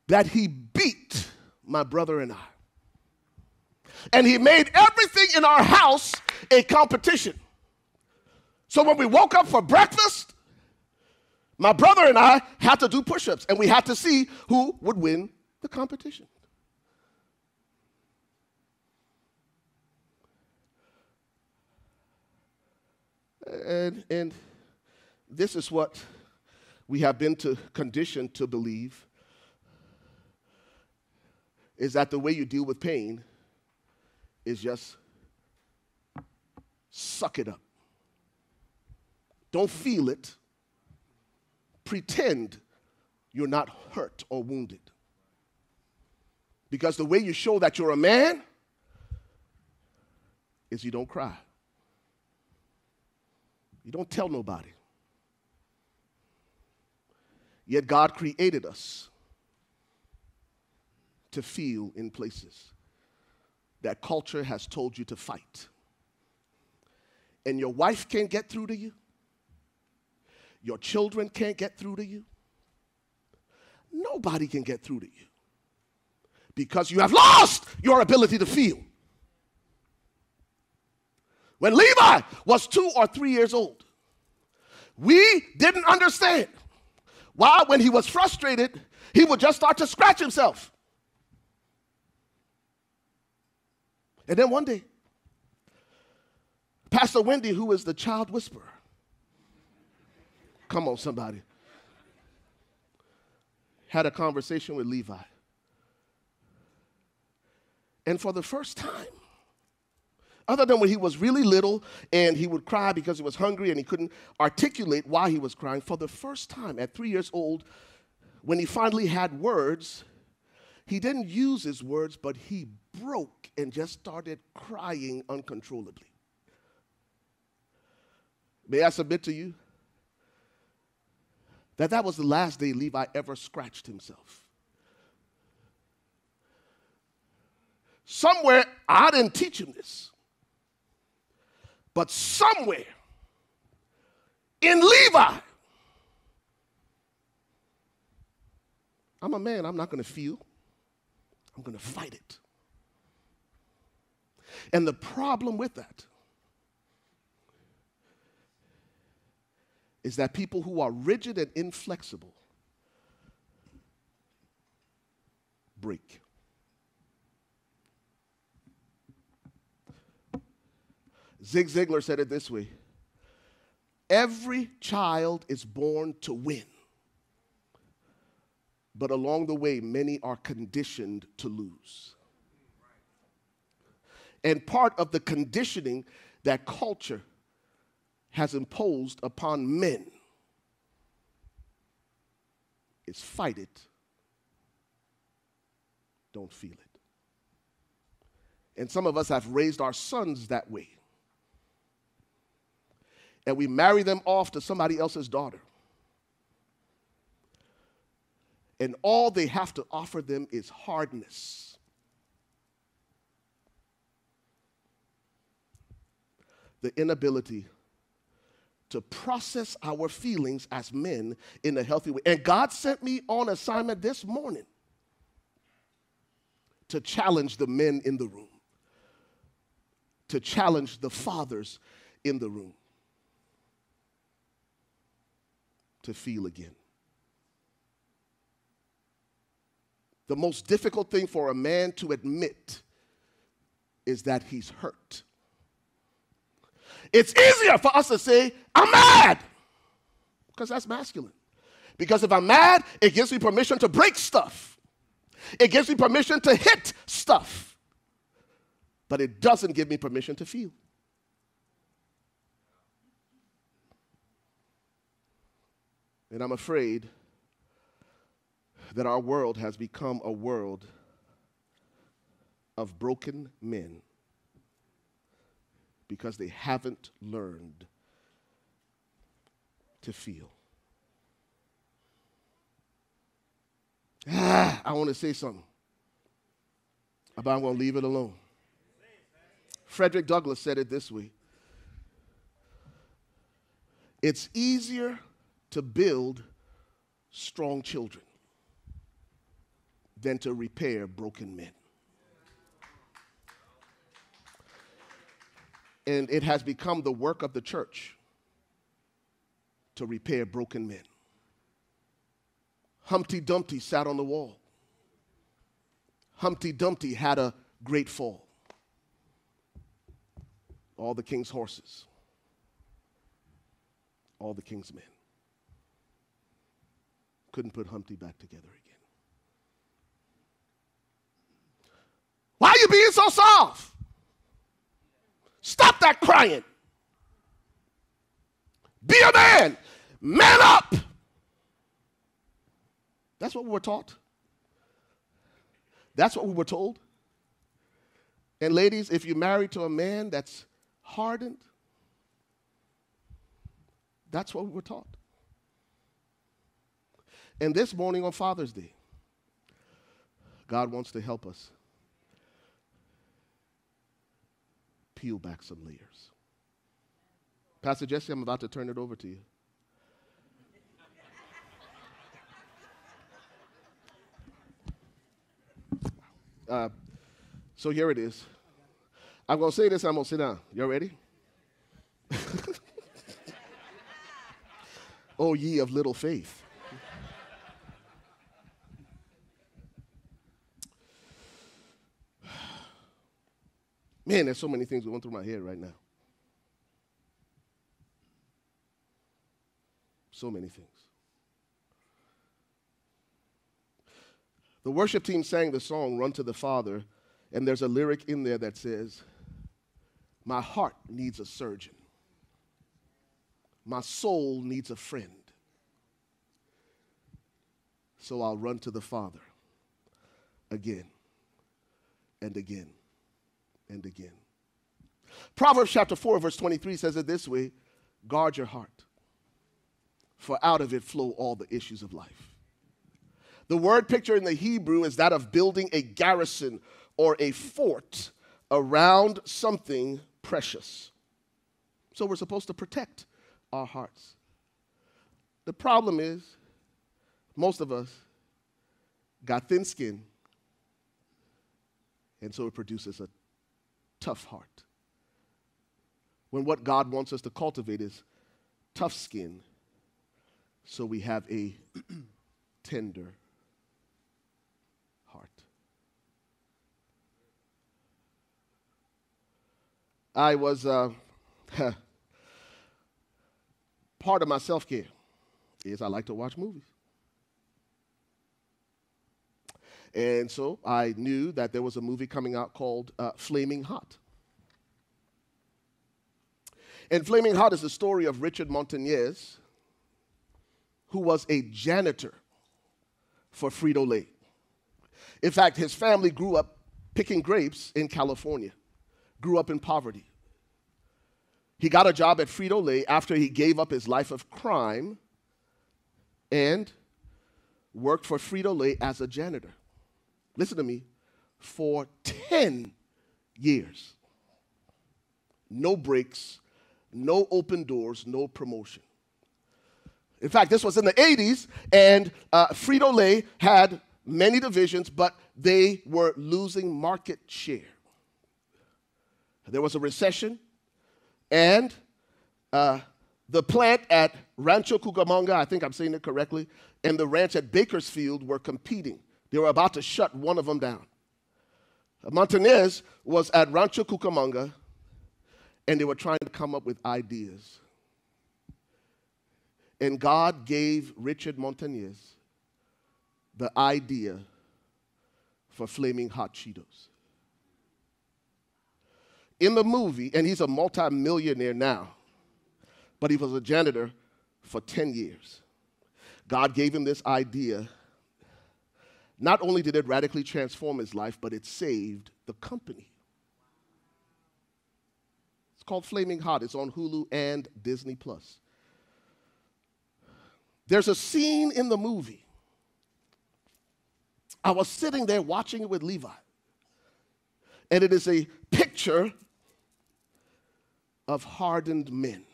that he beat my brother and I. And he made everything in our house a competition. So when we woke up for breakfast, my brother and I had to do push ups and we had to see who would win the competition. And, and this is what we have been to conditioned to believe is that the way you deal with pain is just suck it up. Don't feel it. Pretend you're not hurt or wounded. Because the way you show that you're a man is you don't cry. You don't tell nobody. Yet God created us to feel in places that culture has told you to fight. And your wife can't get through to you, your children can't get through to you, nobody can get through to you because you have lost your ability to feel. When Levi was two or three years old, we didn't understand why, when he was frustrated, he would just start to scratch himself. And then one day, Pastor Wendy, who is the child whisperer, come on, somebody, had a conversation with Levi. And for the first time, other than when he was really little and he would cry because he was hungry and he couldn't articulate why he was crying, for the first time at three years old, when he finally had words, he didn't use his words, but he broke and just started crying uncontrollably. May I submit to you that that was the last day Levi ever scratched himself. Somewhere, I didn't teach him this, but somewhere in Levi, I'm a man, I'm not going to feel, I'm going to fight it. And the problem with that is that people who are rigid and inflexible break. Zig Ziglar said it this way Every child is born to win, but along the way, many are conditioned to lose. And part of the conditioning that culture has imposed upon men is fight it, don't feel it. And some of us have raised our sons that way. And we marry them off to somebody else's daughter. And all they have to offer them is hardness. The inability to process our feelings as men in a healthy way. And God sent me on assignment this morning to challenge the men in the room, to challenge the fathers in the room to feel again. The most difficult thing for a man to admit is that he's hurt. It's easier for us to say, I'm mad, because that's masculine. Because if I'm mad, it gives me permission to break stuff. It gives me permission to hit stuff, but it doesn't give me permission to feel. And I'm afraid that our world has become a world of broken men because they haven't learned to feel. Ah, I want to say something, but I'm going to leave it alone. Frederick Douglass said it this way It's easier to build strong children than to repair broken men. And it has become the work of the church to repair broken men. Humpty Dumpty sat on the wall. Humpty Dumpty had a great fall. All the king's horses, all the king's men couldn't put Humpty back together again. Why are you being so soft? Stop that crying. Be a man. Man up. That's what we were taught. That's what we were told. And ladies, if you're married to a man that's hardened, that's what we were taught. And this morning on Father's Day, God wants to help us peel back some layers. Pastor Jesse, I'm about to turn it over to you. Uh, so here it is. I'm going to say this, I'm going to sit down. You ready? oh, ye of little faith. Man, there's so many things going through my head right now. So many things. The worship team sang the song, Run to the Father, and there's a lyric in there that says, My heart needs a surgeon, my soul needs a friend. So I'll run to the Father again and again and again. Proverbs chapter 4, verse 23 says it this way guard your heart, for out of it flow all the issues of life. The word picture in the Hebrew is that of building a garrison or a fort around something precious. So we're supposed to protect our hearts. The problem is, most of us got thin skin, and so it produces a tough heart. When what God wants us to cultivate is tough skin, so we have a tender heart. I was, uh, part of my self care is I like to watch movies. And so I knew that there was a movie coming out called uh, Flaming Hot. And Flaming Hot is the story of Richard Montañez, who was a janitor for Frito Lay. In fact, his family grew up picking grapes in California, grew up in poverty. He got a job at Frito Lay after he gave up his life of crime and worked for Frito Lay as a janitor listen to me, for 10 years. No breaks, no open doors, no promotion. In fact, this was in the 80s, and uh, Frito Lay had many divisions, but they were losing market share. There was a recession, and uh, the plant at Rancho Cucamonga, I think I'm saying it correctly, and the ranch at Bakersfield were competing. They were about to shut one of them down. Montañez was at Rancho Cucamonga and they were trying to come up with ideas. And God gave Richard Montañez the idea for flaming hot Cheetos. In the movie, and he's a multimillionaire now, but he was a janitor for 10 years. God gave him this idea. Not only did it radically transform his life, but it saved the company. It's called Flaming Hot. It's on Hulu and Disney Plus. There's a scene in the movie. I was sitting there watching it with Levi. And it is a picture of hardened men.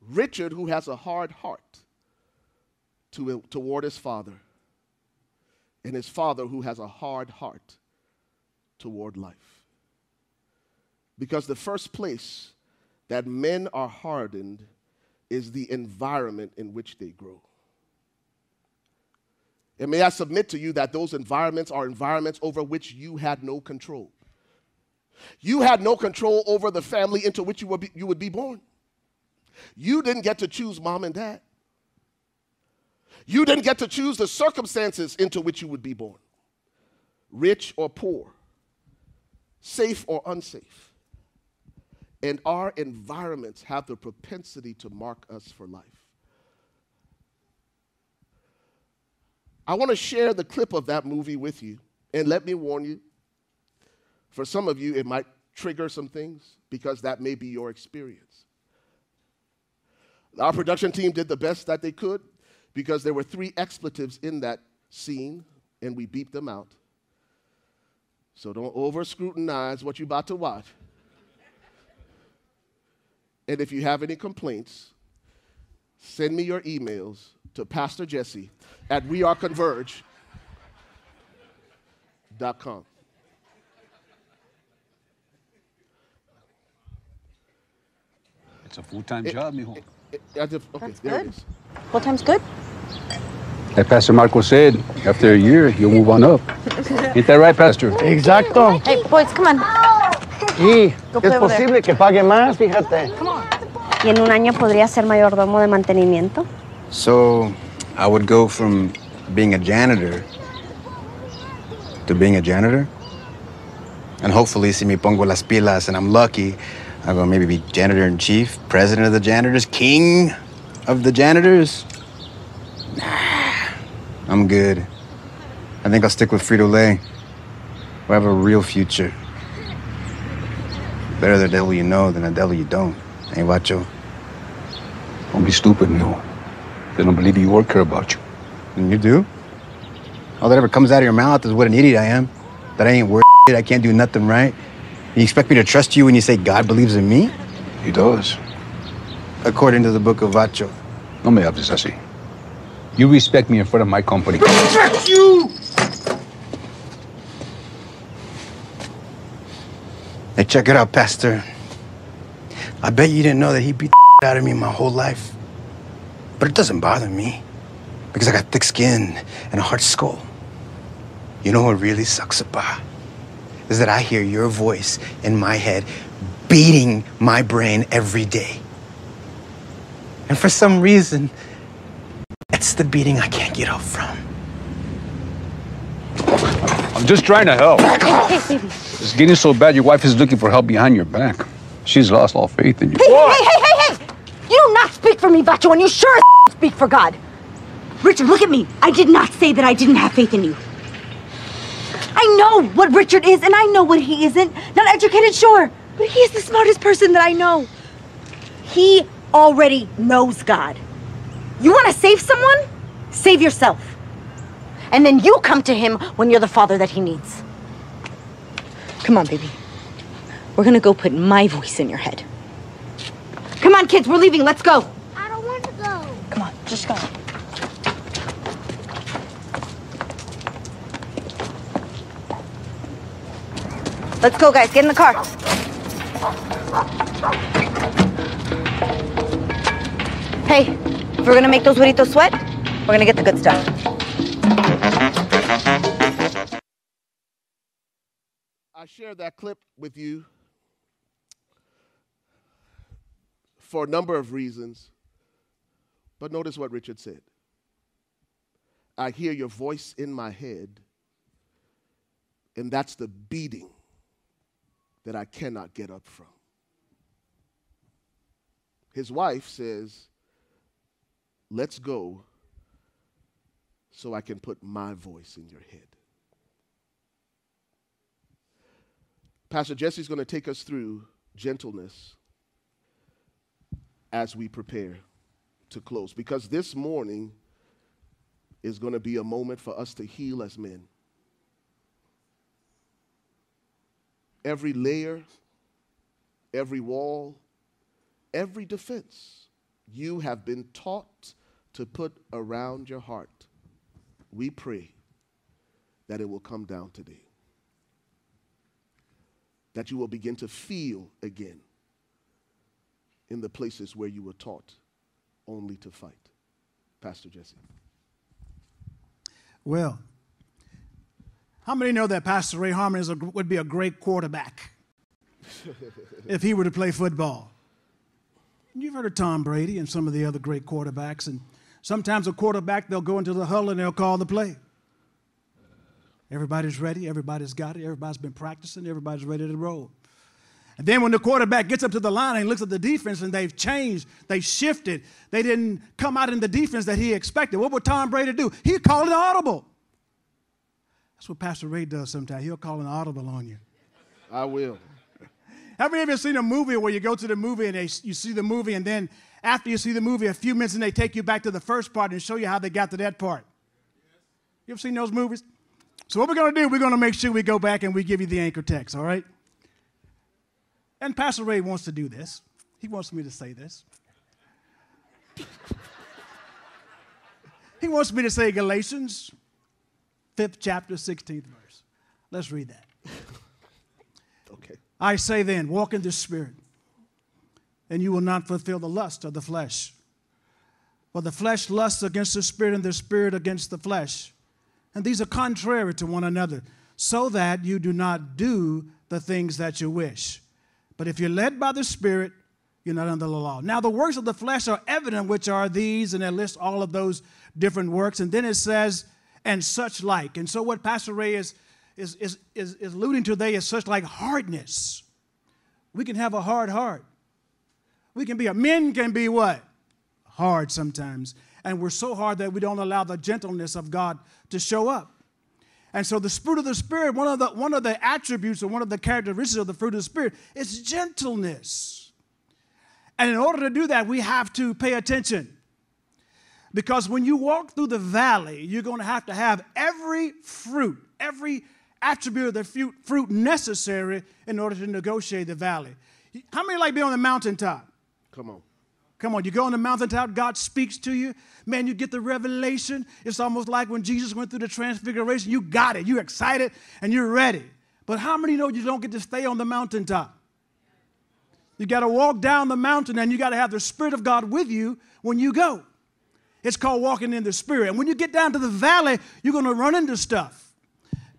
Richard, who has a hard heart to, toward his father, and his father, who has a hard heart toward life. Because the first place that men are hardened is the environment in which they grow. And may I submit to you that those environments are environments over which you had no control. You had no control over the family into which you be, you would be born. You didn't get to choose mom and dad. You didn't get to choose the circumstances into which you would be born rich or poor, safe or unsafe. And our environments have the propensity to mark us for life. I want to share the clip of that movie with you. And let me warn you, for some of you, it might trigger some things because that may be your experience. Our production team did the best that they could because there were three expletives in that scene, and we beeped them out. So don't over scrutinize what you're about to watch. And if you have any complaints, send me your emails to Pastor Jesse at weareconverge.com. It's a full-time job, mijo. I did- okay, That's there good. is. Full time's good. Like Pastor Marco said, after a year, you'll move on up. Ain't that right, Pastor? Exacto. Hey, boys, come on. Y Go es play over there. posible que pague más, fíjate. Y en un año podría ser mayordomo de mantenimiento. So I would go from being a janitor to being a janitor. And hopefully, si me pongo las pilas and I'm lucky, I'll go maybe be janitor in chief, president of the janitors, king of the janitors. Nah, I'm good. I think I'll stick with Frito Lay. We have a real future. Better the devil you know than the devil you don't. Hey, Vacho. Don't be stupid, no. They don't believe you or care about you. And you do? All that ever comes out of your mouth is what an idiot I am. That I ain't worth it. I can't do nothing right. You expect me to trust you when you say God believes in me? He does. According to the book of Vacho. No me hables así. You respect me in front of my company. Respect you! Hey, check it out, Pastor. I bet you didn't know that he beat the out of me my whole life. But it doesn't bother me because I got thick skin and a hard skull. You know what really sucks about is that I hear your voice in my head beating my brain every day. And for some reason, it's the beating I can't get up from. I'm just trying to help. It's getting so bad your wife is looking for help behind your back. She's lost all faith in you. Hey, hey, hey, hey, hey! You do not speak for me, Vacho, and you sure as speak for God. Richard, look at me. I did not say that I didn't have faith in you. I know what Richard is, and I know what he isn't. Not educated, sure, but he is the smartest person that I know. He already knows God. You want to save someone? Save yourself. And then you come to him when you're the father that he needs. Come on, baby. We're gonna go put my voice in your head. Come on, kids, we're leaving. Let's go. I don't want to go. Come on, just go. Let's go, guys. Get in the car. Hey, if we're gonna make those burritos sweat, we're gonna get the good stuff. I share that clip with you for a number of reasons, but notice what Richard said. I hear your voice in my head, and that's the beating that I cannot get up from. His wife says, Let's go so I can put my voice in your head. Pastor Jesse's going to take us through gentleness as we prepare to close because this morning is going to be a moment for us to heal as men. Every layer, every wall, every defense you have been taught to put around your heart, we pray that it will come down today. That you will begin to feel again in the places where you were taught only to fight. Pastor Jesse. Well, how many know that Pastor Ray Harmon is a, would be a great quarterback if he were to play football? You've heard of Tom Brady and some of the other great quarterbacks, and sometimes a quarterback, they'll go into the huddle and they'll call the play. Everybody's ready, everybody's got it, everybody's been practicing, everybody's ready to roll. And then when the quarterback gets up to the line and looks at the defense and they've changed, they've shifted, they didn't come out in the defense that he expected. What would Tom Brady do? He'd call an audible. That's what Pastor Ray does sometimes. He'll call an audible on you. I will. Have you ever seen a movie where you go to the movie and they, you see the movie, and then after you see the movie, a few minutes, and they take you back to the first part and show you how they got to that part? You ever seen those movies? So, what we're going to do, we're going to make sure we go back and we give you the anchor text, all right? And Pastor Ray wants to do this. He wants me to say this. he wants me to say Galatians, fifth chapter, 16th verse. Let's read that. Okay. I say then, walk in the Spirit, and you will not fulfill the lust of the flesh. For the flesh lusts against the Spirit, and the Spirit against the flesh. And these are contrary to one another, so that you do not do the things that you wish. But if you're led by the Spirit, you're not under the law. Now, the works of the flesh are evident, which are these, and it lists all of those different works. And then it says, and such like. And so, what Pastor Ray is, is, is, is, is alluding to today is such like hardness. We can have a hard heart. We can be, a, men can be what? Hard sometimes. And we're so hard that we don't allow the gentleness of God to show up. And so the fruit of the Spirit, one of the, one of the attributes or one of the characteristics of the fruit of the Spirit is gentleness. And in order to do that, we have to pay attention. Because when you walk through the valley, you're going to have to have every fruit, every attribute of the fruit, necessary in order to negotiate the valley. How many like being on the mountaintop? Come on. Come on, you go on the mountaintop, God speaks to you. Man, you get the revelation. It's almost like when Jesus went through the transfiguration. You got it. You're excited and you're ready. But how many know you don't get to stay on the mountaintop? You got to walk down the mountain and you got to have the Spirit of God with you when you go. It's called walking in the Spirit. And when you get down to the valley, you're going to run into stuff.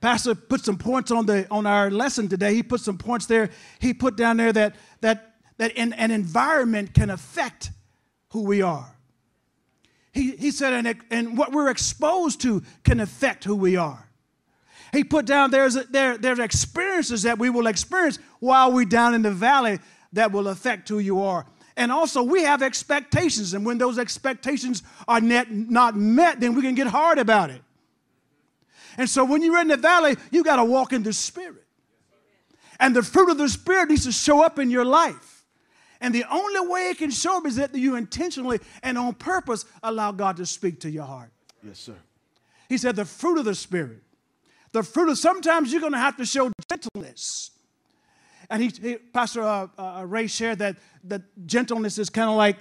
Pastor put some points on the on our lesson today. He put some points there. He put down there that that that in, an environment can affect who we are. He, he said, and, and what we're exposed to can affect who we are. He put down there's, there, there's experiences that we will experience while we're down in the valley that will affect who you are. And also, we have expectations, and when those expectations are net, not met, then we can get hard about it. And so, when you're in the valley, you got to walk in the Spirit. And the fruit of the Spirit needs to show up in your life. And the only way it can show up is that you intentionally and on purpose allow God to speak to your heart. Yes, sir. He said, the fruit of the Spirit. The fruit of, sometimes you're going to have to show gentleness. And he, he Pastor uh, uh, Ray shared that, that gentleness is kind of like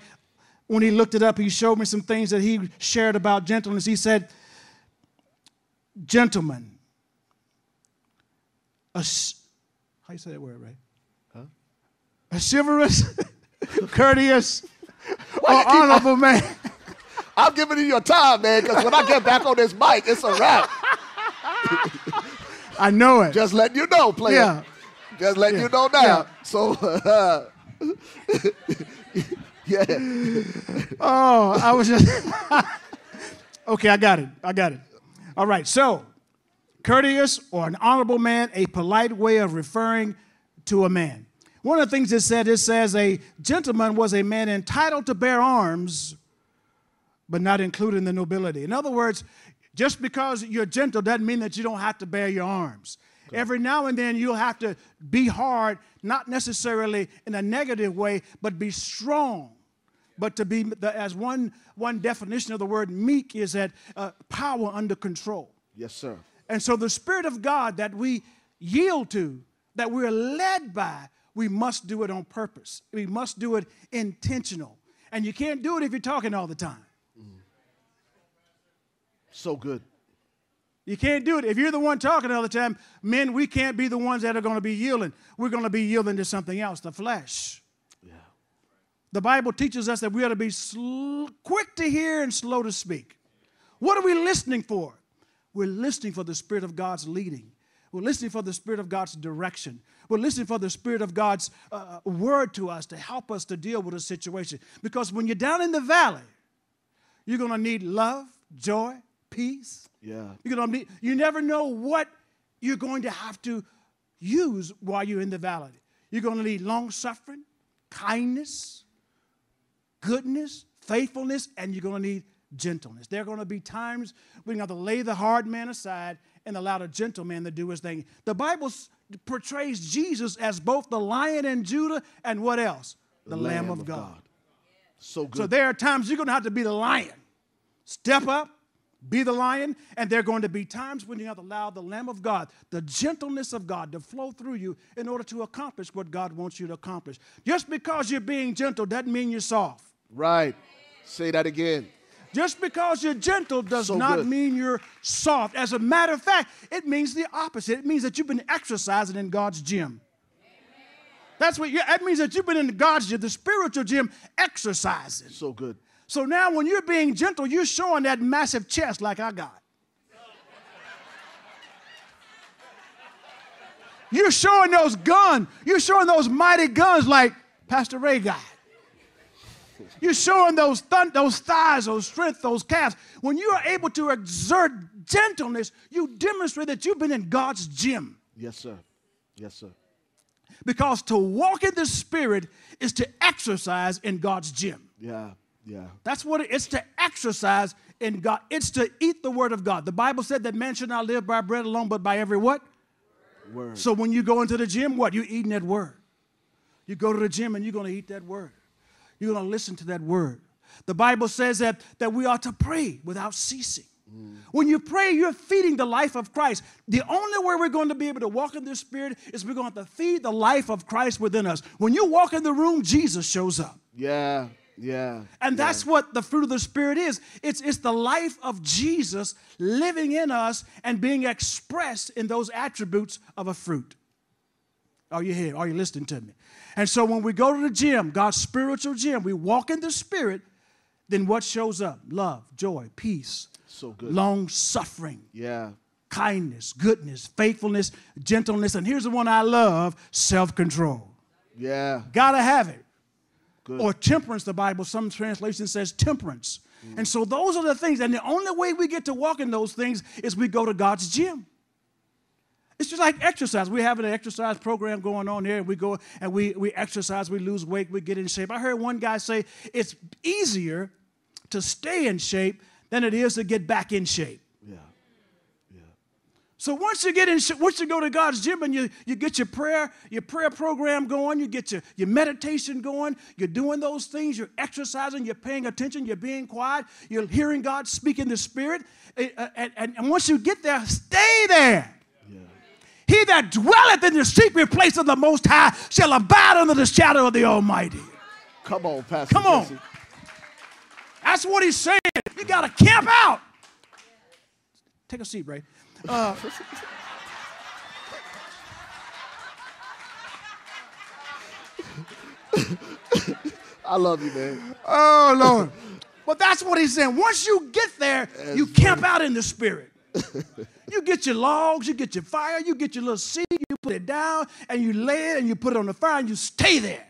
when he looked it up, he showed me some things that he shared about gentleness. He said, Gentlemen, a, how you say that word, Ray? Huh? A chivalrous, courteous, or honorable man. I'm giving you your time, man, because when I get back on this mic, it's a wrap. I know it. Just letting you know, player. Yeah. Just letting Yeah. you know now. Yeah. So, uh, yeah. Oh, I was just. Okay, I got it. I got it. All right. So, courteous or an honorable man, a polite way of referring to a man. One of the things it said, it says a gentleman was a man entitled to bear arms, but not included in the nobility. In other words, just because you're gentle doesn't mean that you don't have to bear your arms. Every now and then you'll have to be hard, not necessarily in a negative way, but be strong. But to be, the, as one, one definition of the word meek is that uh, power under control. Yes, sir. And so the Spirit of God that we yield to, that we're led by, we must do it on purpose. We must do it intentional. And you can't do it if you're talking all the time. So good. You can't do it. If you're the one talking all the time, men, we can't be the ones that are going to be yielding. We're going to be yielding to something else, the flesh. Yeah. The Bible teaches us that we ought to be sl- quick to hear and slow to speak. What are we listening for? We're listening for the Spirit of God's leading. We're listening for the Spirit of God's direction. We're listening for the Spirit of God's uh, word to us to help us to deal with a situation. Because when you're down in the valley, you're going to need love, joy, peace. Yeah. Gonna need, you never know what you're going to have to use while you're in the valley. You're going to need long suffering, kindness, goodness, faithfulness, and you're going to need gentleness. There are going to be times when you have to lay the hard man aside and allow the gentle man to do his thing. The Bible portrays Jesus as both the lion in Judah and what else? The, Lamb, of, God. So good. So there are times you're going to have to be the lion. Step up, be the lion, and there are going to be times when you have to allow the Lamb of God, the gentleness of God, to flow through you in order to accomplish what God wants you to accomplish. Just because you're being gentle doesn't mean you're soft. Right. Say that again. Just because you're gentle does So not good. mean you're soft. As a matter of fact, it means the opposite. It means that you've been exercising in God's gym. That's what you, that means that you've been in God's gym, the spiritual gym, exercising. So good. So now when you're being gentle, you're showing that massive chest like I got. You're showing those guns. You're showing those mighty guns like Pastor Ray got. You're showing those, thun- those thighs, those strength, those calves. When you are able to exert gentleness, you demonstrate that you've been in God's gym. Yes, sir. Yes, sir. Because to walk in the Spirit is to exercise in God's gym. Yeah. Yeah. That's what it, it's to exercise in God. It's to eat the word of God. The Bible said that man should not live by bread alone, but by every what? Word. So when you go into the gym, what? You're eating that word. You go to the gym and you're going to eat that word. You're going to listen to that word. The Bible says that, that we ought to pray without ceasing. Mm. When you pray, you're feeding the life of Christ. The only way we're going to be able to walk in the Spirit is we're going to feed the life of Christ within us. When you walk in the room, Jesus shows up. Yeah. Yeah. And that's what the fruit of the Spirit is. It's, it's the life of Jesus living in us and being expressed in those attributes of a fruit. Are you here? Are you listening to me? And so when we go to the gym, God's spiritual gym, we walk in the Spirit, then what shows up? Love, joy, peace, So good. long suffering, Yeah. kindness, goodness, faithfulness, gentleness. And here's the one I love self control. Yeah. Gotta have it. Good. Or temperance, the Bible, some translation says temperance. Mm. And so those are the things. And the only way we get to walk in those things is we go to God's gym. It's just like exercise. We have an exercise program going on here. We go and we, we exercise, we lose weight, we get in shape. I heard one guy say it's easier to stay in shape than it is to get back in shape. Yeah. So once you get in, once you go to God's gym and you, you get your prayer, your prayer program going, you get your, your meditation going, you're doing those things, you're exercising, you're paying attention, you're being quiet, you're hearing God speak in the spirit. eh, uh, And, and, and once you get there, stay there. He that dwelleth in the secret place of the Most High shall abide under the shadow of the Almighty. Come on, Pastor. Come on. Jesse. That's what he's saying. You got to camp out. Take a seat, Ray. Uh, I love you, man. oh, Lord. But that's what he's saying. Once you get there, you camp out in the spirit. You get your logs, you get your fire, you get your little seed, you put it down, and you lay it and you put it on the fire and you stay there.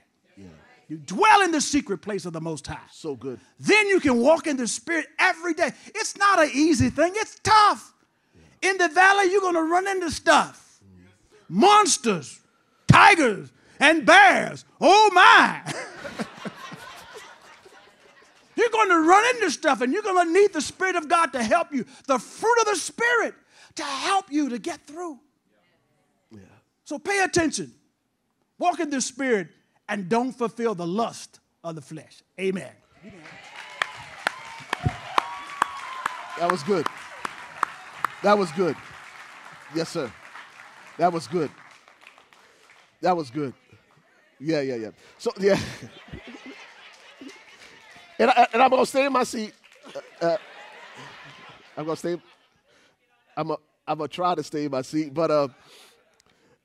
You dwell in the secret place of the Most High. So good. Then you can walk in the Spirit every day. It's not an easy thing, it's tough. In the valley, you're going to run into stuff monsters, tigers, and bears. Oh my. you're going to run into stuff and you're going to need the Spirit of God to help you, the fruit of the Spirit to help you to get through. Yeah. So pay attention. Walk in the Spirit and don't fulfill the lust of the flesh. Amen. That was good. That was good. Yes, sir. That was good. That was good. Yeah, yeah, yeah. So, yeah. and, I, and I'm going to stay in my seat. Uh, uh, I'm going to stay. I'm going I'm to try to stay in my seat. But uh,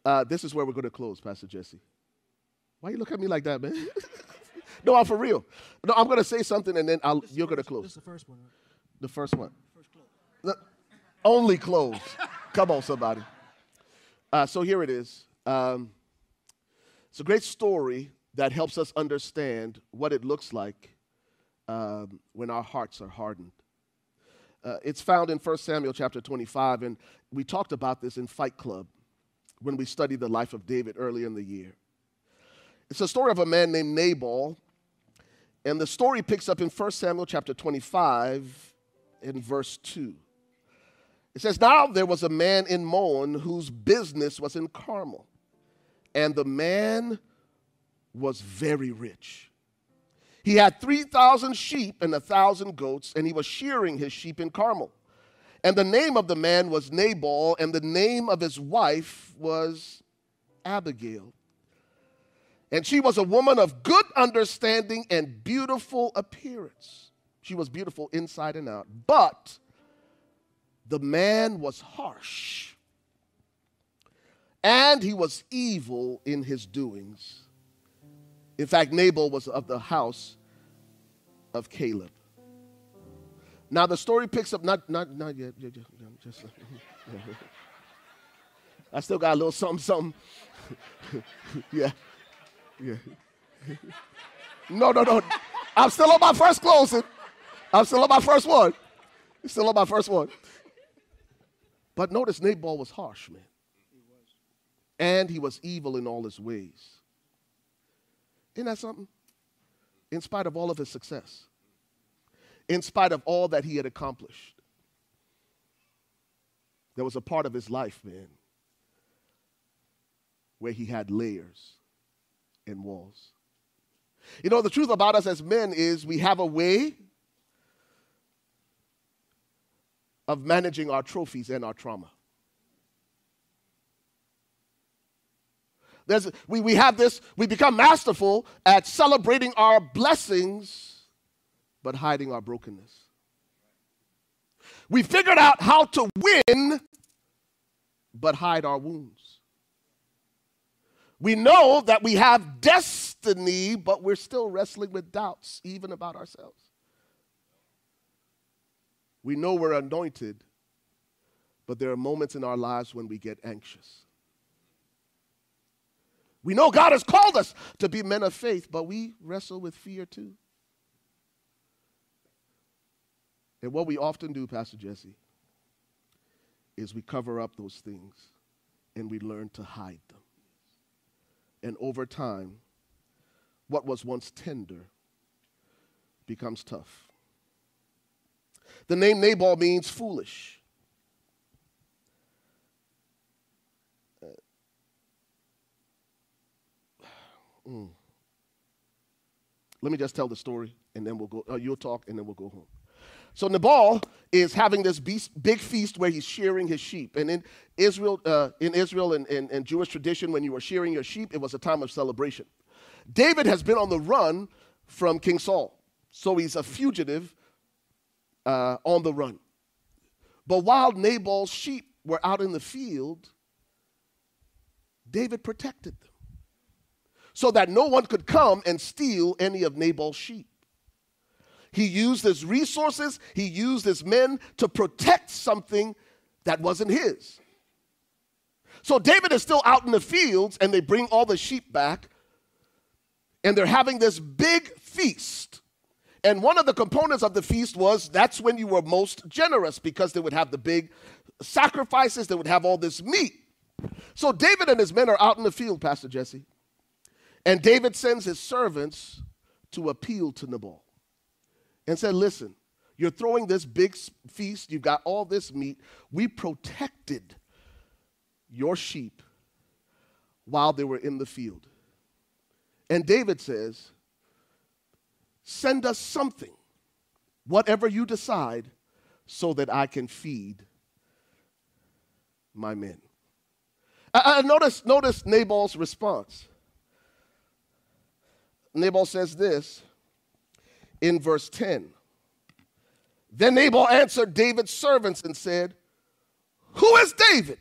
uh, this is where we're going to close, Pastor Jesse. Why you look at me like that, man? no, I'm for real. No, I'm going to say something and then I'll, you're going to close. This is the first one. Right? The first one. The- only clothes. Come on, somebody. Uh, so here it is. Um, it's a great story that helps us understand what it looks like um, when our hearts are hardened. Uh, it's found in 1 Samuel chapter 25, and we talked about this in Fight Club when we studied the life of David earlier in the year. It's a story of a man named Nabal, and the story picks up in 1 Samuel chapter 25 in verse 2. It says, Now there was a man in Maon whose business was in Carmel, and the man was very rich. He had 3,000 sheep and a 1,000 goats, and he was shearing his sheep in Carmel. And the name of the man was Nabal, and the name of his wife was Abigail. And she was a woman of good understanding and beautiful appearance. She was beautiful inside and out. But the man was harsh, and he was evil in his doings. In fact, Nabal was of the house of Caleb. Now the story picks up not not not yet, yet, just, I still got a little something something. yeah, yeah. no, no, no. I'm still on my first closing. I'm still on my first one. Still on my first one. But notice Nabal was harsh, man. And he was evil in all his ways. Isn't that something? In spite of all of his success, in spite of all that he had accomplished, there was a part of his life, man, where he had layers and walls. You know, the truth about us as men is we have a way of managing our trophies and our trauma. There's, we, we have this, we become masterful at celebrating our blessings, but hiding our brokenness. We figured out how to win, but hide our wounds. We know that we have destiny, but we're still wrestling with doubts, even about ourselves. We know we're anointed, but there are moments in our lives when we get anxious. We know God has called us to be men of faith, but we wrestle with fear too. And what we often do, Pastor Jesse, is we cover up those things and we learn to hide them. And over time, what was once tender becomes tough. The name Nabal means foolish. Uh, mm. Let me just tell the story, and then we'll go. Uh, you'll talk, and then we'll go home. So Nabal is having this beast, big feast where he's shearing his sheep. And in Israel, uh, in Israel and, and, and Jewish tradition, when you were shearing your sheep, it was a time of celebration. David has been on the run from King Saul, so he's a fugitive uh, on the run. But while Nabal's sheep were out in the field, David protected them so that no one could come and steal any of Nabal's sheep. He used his resources, he used his men to protect something that wasn't his. So David is still out in the fields and they bring all the sheep back. and they're having this big feast. And one of the components of the feast was that's when you were most generous because they would have the big sacrifices, they would have all this meat. So David and his men are out in the field, Pastor Jesse. And David sends his servants to appeal to Nabal and said, Listen, you're throwing this big feast, you've got all this meat. We protected your sheep while they were in the field. And David says, Send us something, whatever you decide, so that I can feed my men. Uh, notice, notice Nabal's response. Nabal says this in verse 10. Then Nabal answered David's servants and said, Who is David?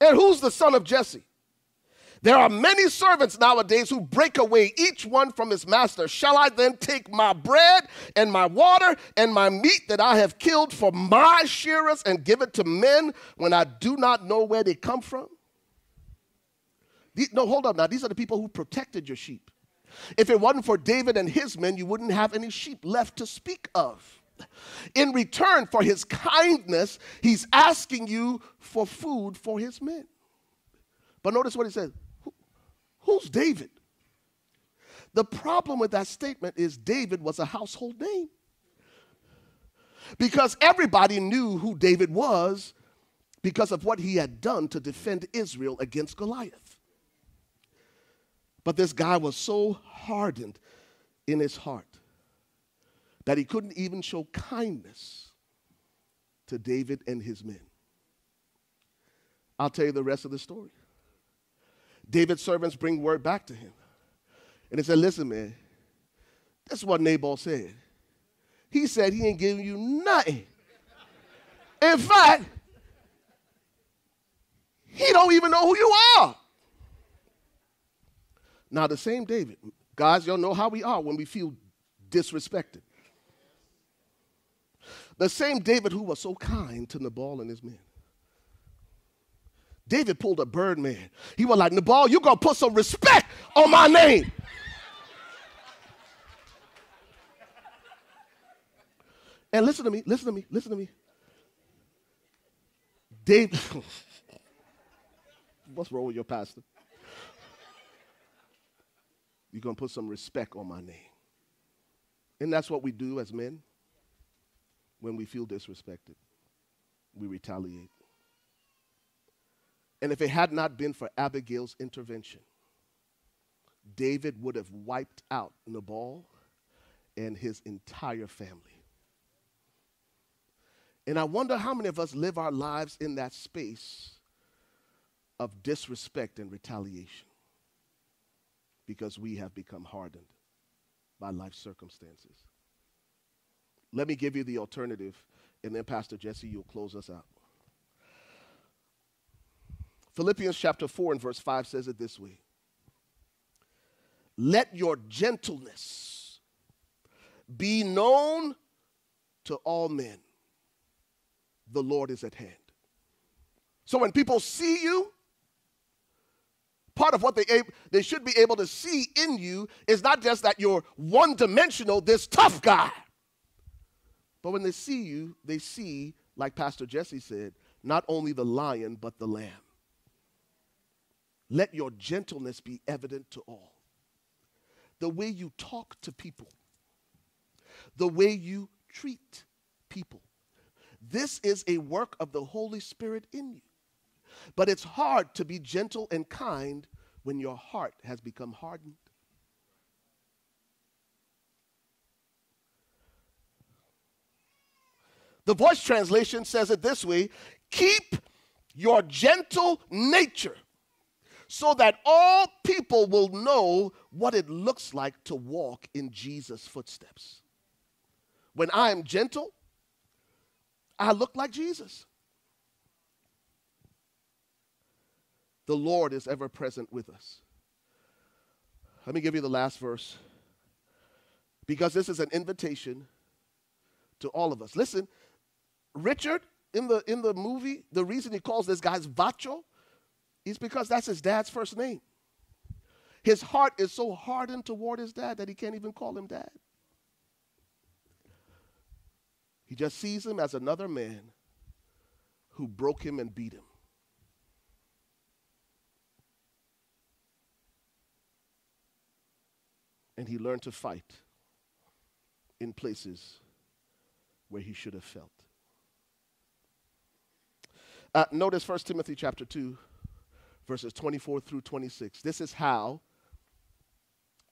And who's the son of Jesse? There are many servants nowadays who break away, each one from his master. Shall I then take my bread and my water and my meat that I have killed for my shearers and give it to men when I do not know where they come from? No, hold up now. These are the people who protected your sheep. If it wasn't for David and his men, you wouldn't have any sheep left to speak of. In return for his kindness, he's asking you for food for his men. But notice what he says Who's David? The problem with that statement is David was a household name. Because everybody knew who David was because of what he had done to defend Israel against Goliath. But this guy was so hardened in his heart that he couldn't even show kindness to David and his men. I'll tell you the rest of the story. David's servants bring word back to him. And they said, Listen, man, that's what Nabal said. He said he ain't giving you nothing. In fact, he don't even know who you are. Now, the same David, guys, y'all know how we are when we feel disrespected. The same David who was so kind to Nabal and his men. David pulled a Birdman. He was like, Nabal, you gonna put some respect on my name. and listen to me, listen to me, listen to me. David, what's wrong with your pastor? You're gonna put some respect on my name. And that's what we do as men when we feel disrespected. We retaliate. And if it had not been for Abigail's intervention, David would have wiped out Nabal and his entire family. And I wonder how many of us live our lives in that space of disrespect and retaliation because we have become hardened by life circumstances. Let me give you the alternative, and then Pastor Jesse, you'll close us out. Philippians chapter 4 and verse 5 says it this way Let your gentleness be known to all men. The Lord is at hand. So when people see you, part of what they, they should be able to see in you is not just that you're one dimensional, this tough guy. But when they see you, they see, like Pastor Jesse said, not only the lion, but the lamb. Let your gentleness be evident to all. The way you talk to people, the way you treat people. This is a work of the Holy Spirit in you. But it's hard to be gentle and kind when your heart has become hardened. The voice translation says it this way keep your gentle nature so that all people will know what it looks like to walk in Jesus' footsteps. When I am gentle, I look like Jesus. The Lord is ever present with us. Let me give you the last verse because this is an invitation to all of us. Listen, Richard in the in the movie, the reason he calls this guy's Vacho is because that's his dad's first name. His heart is so hardened toward his dad that he can't even call him dad. He just sees him as another man who broke him and beat him. And he learned to fight in places where he should have felt. Uh, notice 1 Timothy chapter 2, verses 24 through 26. This is how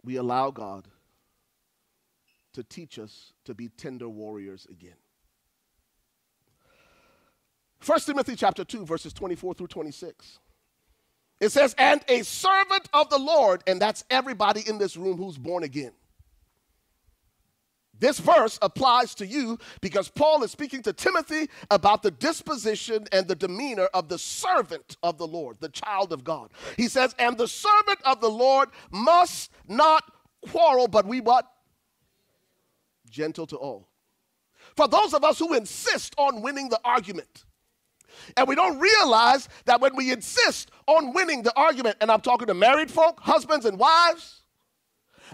we allow God to teach us to be tender warriors again. 1 Timothy chapter 2, verses 24 through 26. It says, and a servant of the Lord, and that's everybody in this room who's born again. This verse applies to you because Paul is speaking to Timothy about the disposition and the demeanor of the servant of the Lord, the child of God. He says, And the servant of the Lord must not quarrel, but we what? Gentle to all. For those of us who insist on winning the argument, and we don't realize that when we insist on winning the argument, and I'm talking to married folk, husbands and wives,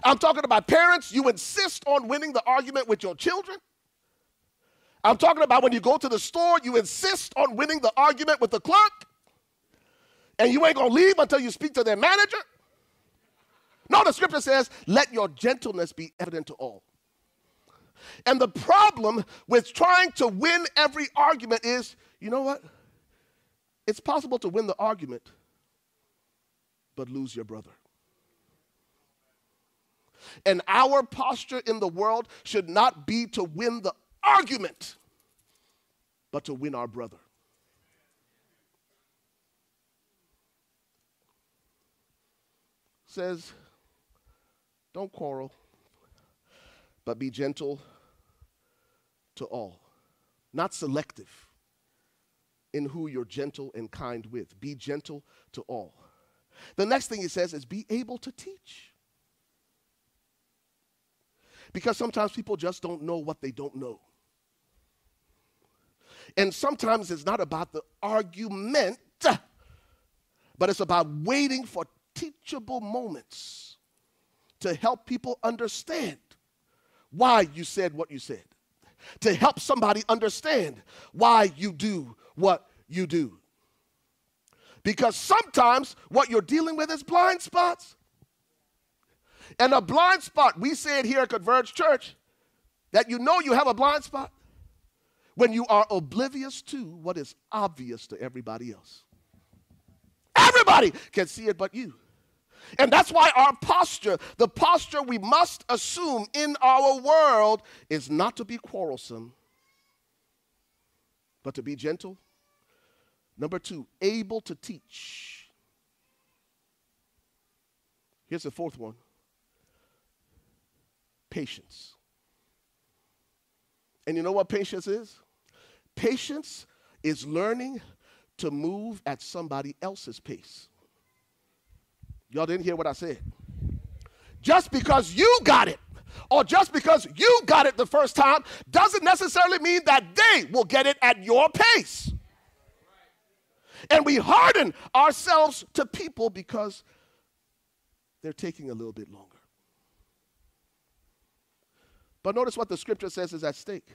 I'm talking about parents, you insist on winning the argument with your children. I'm talking about when you go to the store, you insist on winning the argument with the clerk, and you ain't gonna leave until you speak to their manager. No, the scripture says, let your gentleness be evident to all. And the problem with trying to win every argument is you know what? It's possible to win the argument, but lose your brother. And our posture in the world should not be to win the argument, but to win our brother. Says, don't quarrel, but be gentle to all, not selective in who you're gentle and kind with. Be gentle to all. The next thing he says is be able to teach. Because sometimes people just don't know what they don't know. And sometimes it's not about the argument, but it's about waiting for teachable moments to help people understand why you said what you said, to help somebody understand why you do what you do. Because sometimes what you're dealing with is blind spots. And a blind spot, we say it here at Converge Church, that you know you have a blind spot when you are oblivious to what is obvious to everybody else. Everybody can see it but you. And that's why our posture, the posture we must assume in our world, is not to be quarrelsome, but to be gentle. Number two, able to teach. Here's the fourth one patience. And you know what patience is? Patience is learning to move at somebody else's pace. Y'all didn't hear what I said. Just because you got it, or just because you got it the first time, doesn't necessarily mean that they will get it at your pace. And we harden ourselves to people because they're taking a little bit longer. But notice what the scripture says is at stake.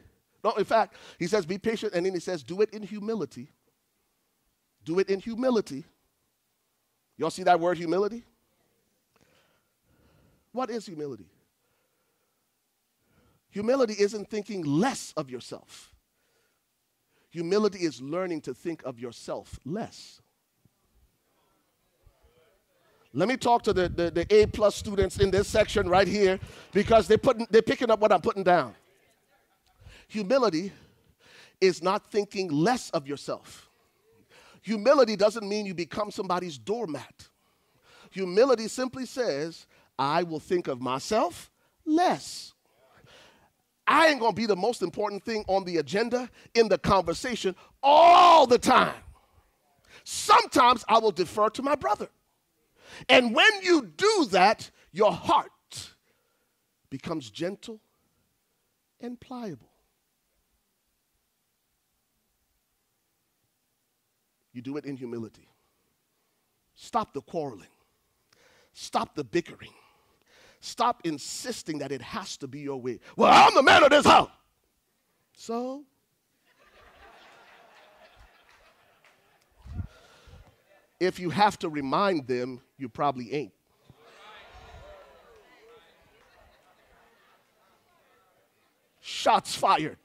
No, in fact, he says, be patient, and then he says, do it in humility. Do it in humility. Y'all see that word humility? What is humility? Humility isn't thinking less of yourself. Humility is learning to think of yourself less. Let me talk to the, the, the, A plus students in this section right here because they're, putting, they're picking up what I'm putting down. Humility is not thinking less of yourself. Humility doesn't mean you become somebody's doormat. Humility simply says, I will think of myself less. I ain't gonna be the most important thing on the agenda in the conversation all the time. Sometimes I will defer to my brother. And when you do that, your heart becomes gentle and pliable. You do it in humility. Stop the quarreling. Stop the bickering. Stop insisting that it has to be your way. Well, I'm the man of this house. So? If you have to remind them, you probably ain't. Shots fired.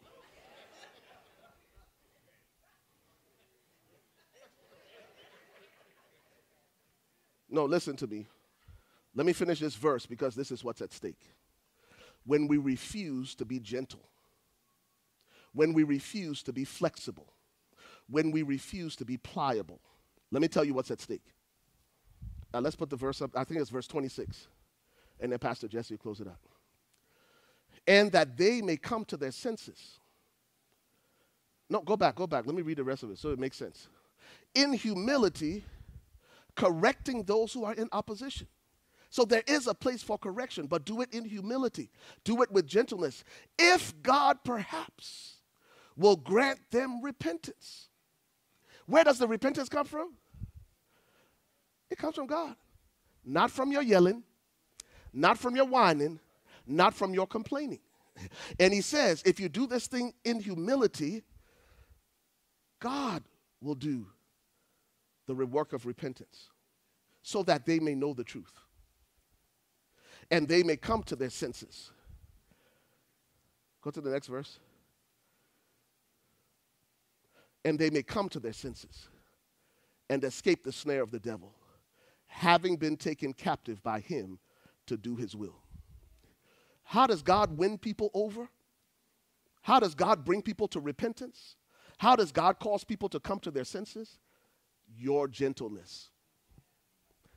No, listen to me. Let me finish this verse because this is what's at stake. When we refuse to be gentle, when we refuse to be flexible, when we refuse to be pliable, let me tell you what's at stake. Let's put the verse up. I think it's verse 26. And then Pastor Jesse close it up. And that they may come to their senses. No, go back, go back. Let me read the rest of it so it makes sense. In humility, correcting those who are in opposition. So there is a place for correction, but do it in humility. Do it with gentleness. If God perhaps will grant them repentance. Where does the repentance come from? It comes from God. Not from your yelling, not from your whining, not from your complaining. And he says, if you do this thing in humility, God will do the work of repentance so that they may know the truth and they may come to their senses. Go to the next verse. And they may come to their senses and escape the snare of the devil, having been taken captive by him to do his will. How does God win people over? How does God bring people to repentance? How does God cause people to come to their senses? Your gentleness.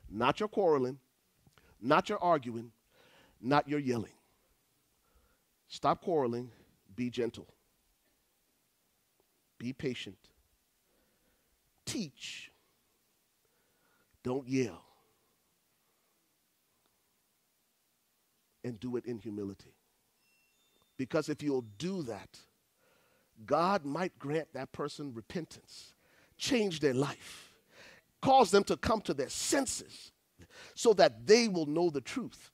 Not your quarreling, not your arguing, not your yelling. Stop quarreling, be gentle. Be patient. Teach. Don't yell. And do it in humility. Because if you'll do that, God might grant that person repentance, change their life, cause them to come to their senses so that they will know the truth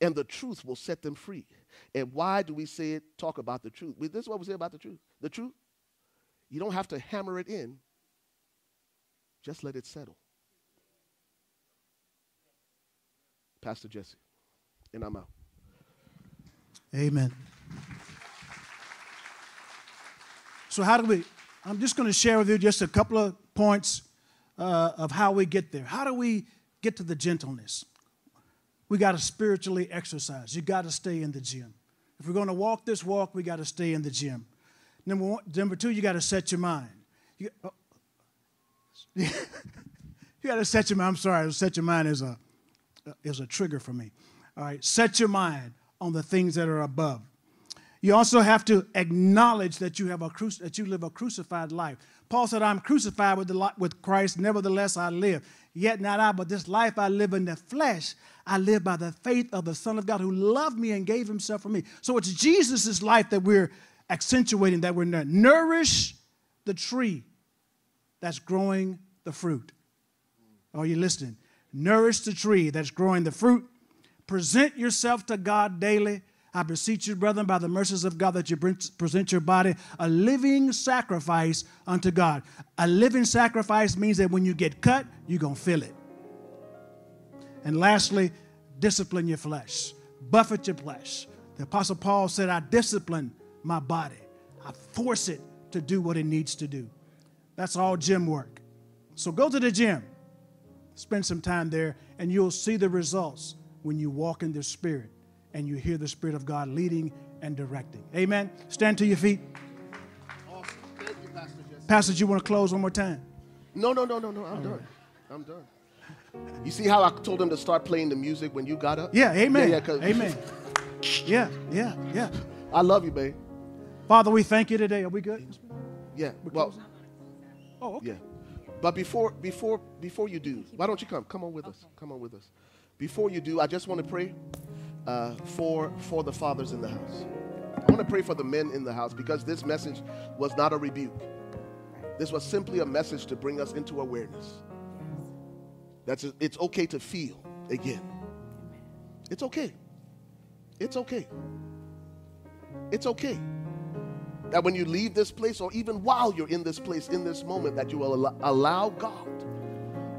and the truth will set them free. And why do we say it, talk about the truth? This is what we say about the truth. The truth, you don't have to hammer it in, just let it settle. Pastor Jesse, and I'm out. Amen. So, how do we? I'm just going to share with you just a couple of points uh, of how we get there. How do we get to the gentleness? We got to spiritually exercise. You got to stay in the gym. If we're going to walk this walk, we got to stay in the gym. Number one, number two, you got to set your mind. You, oh, you got to set your mind. I'm sorry, set your mind is a is a trigger for me. All right, set your mind on the things that are above. You also have to acknowledge that you have a cru- that you live a crucified life. Paul said, "I'm crucified with the with Christ; nevertheless I live. Yet not I, but this life I live in the flesh. I live by the faith of the Son of God who loved me and gave Himself for me." So it's Jesus' life that we're accentuating. That we're nourish the tree that's growing the fruit. Are you listening? Nourish the tree that's growing the fruit. Present yourself to God daily. I beseech you, brethren, by the mercies of God, that you present your body a living sacrifice unto God. A living sacrifice means that when you get cut, you're going to feel it. And lastly, discipline your flesh, buffet your flesh. The Apostle Paul said, I discipline my body, I force it to do what it needs to do. That's all gym work. So go to the gym, spend some time there, and you'll see the results when you walk in the Spirit and you hear the Spirit of God leading and directing. Amen. Stand to your feet. Awesome. Thank you, Pastor Jesse. Pastor, you want to close one more time? No, no, no, no, no. I'm done. I'm done. You see how I told him to start playing the music when you got up? Yeah, amen. Yeah, yeah, amen. Yeah, yeah, yeah. I love you, babe. Father, we thank you today. Are we good? Yeah. Well, oh, okay. yeah. But before before before you do, why don't you come? Come on with us. Come on with us. Before you do, I just want to pray uh, for for the fathers in the house. I want to pray for the men in the house because this message was not a rebuke. This was simply a message to bring us into awareness. That's it's okay to feel again. It's okay. It's okay. It's okay. That when you leave this place, or even while you're in this place, in this moment, that you will al- allow God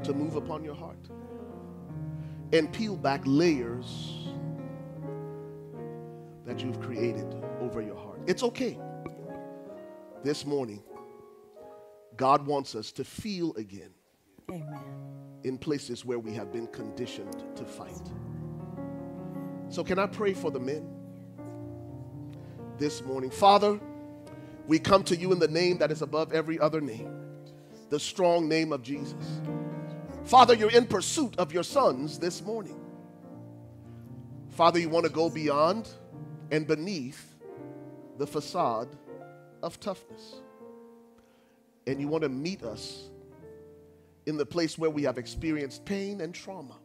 to move upon your heart and peel back layers that you've created over your heart. It's okay. This morning, God wants us to feel again Amen. in places where we have been conditioned to fight. So, can I pray for the men this morning? Father, we come to you in the name that is above every other name, the strong name of Jesus. Father, you're in pursuit of your sons this morning. Father, you want to go beyond and beneath the facade of toughness. And you want to meet us in the place where we have experienced pain and trauma.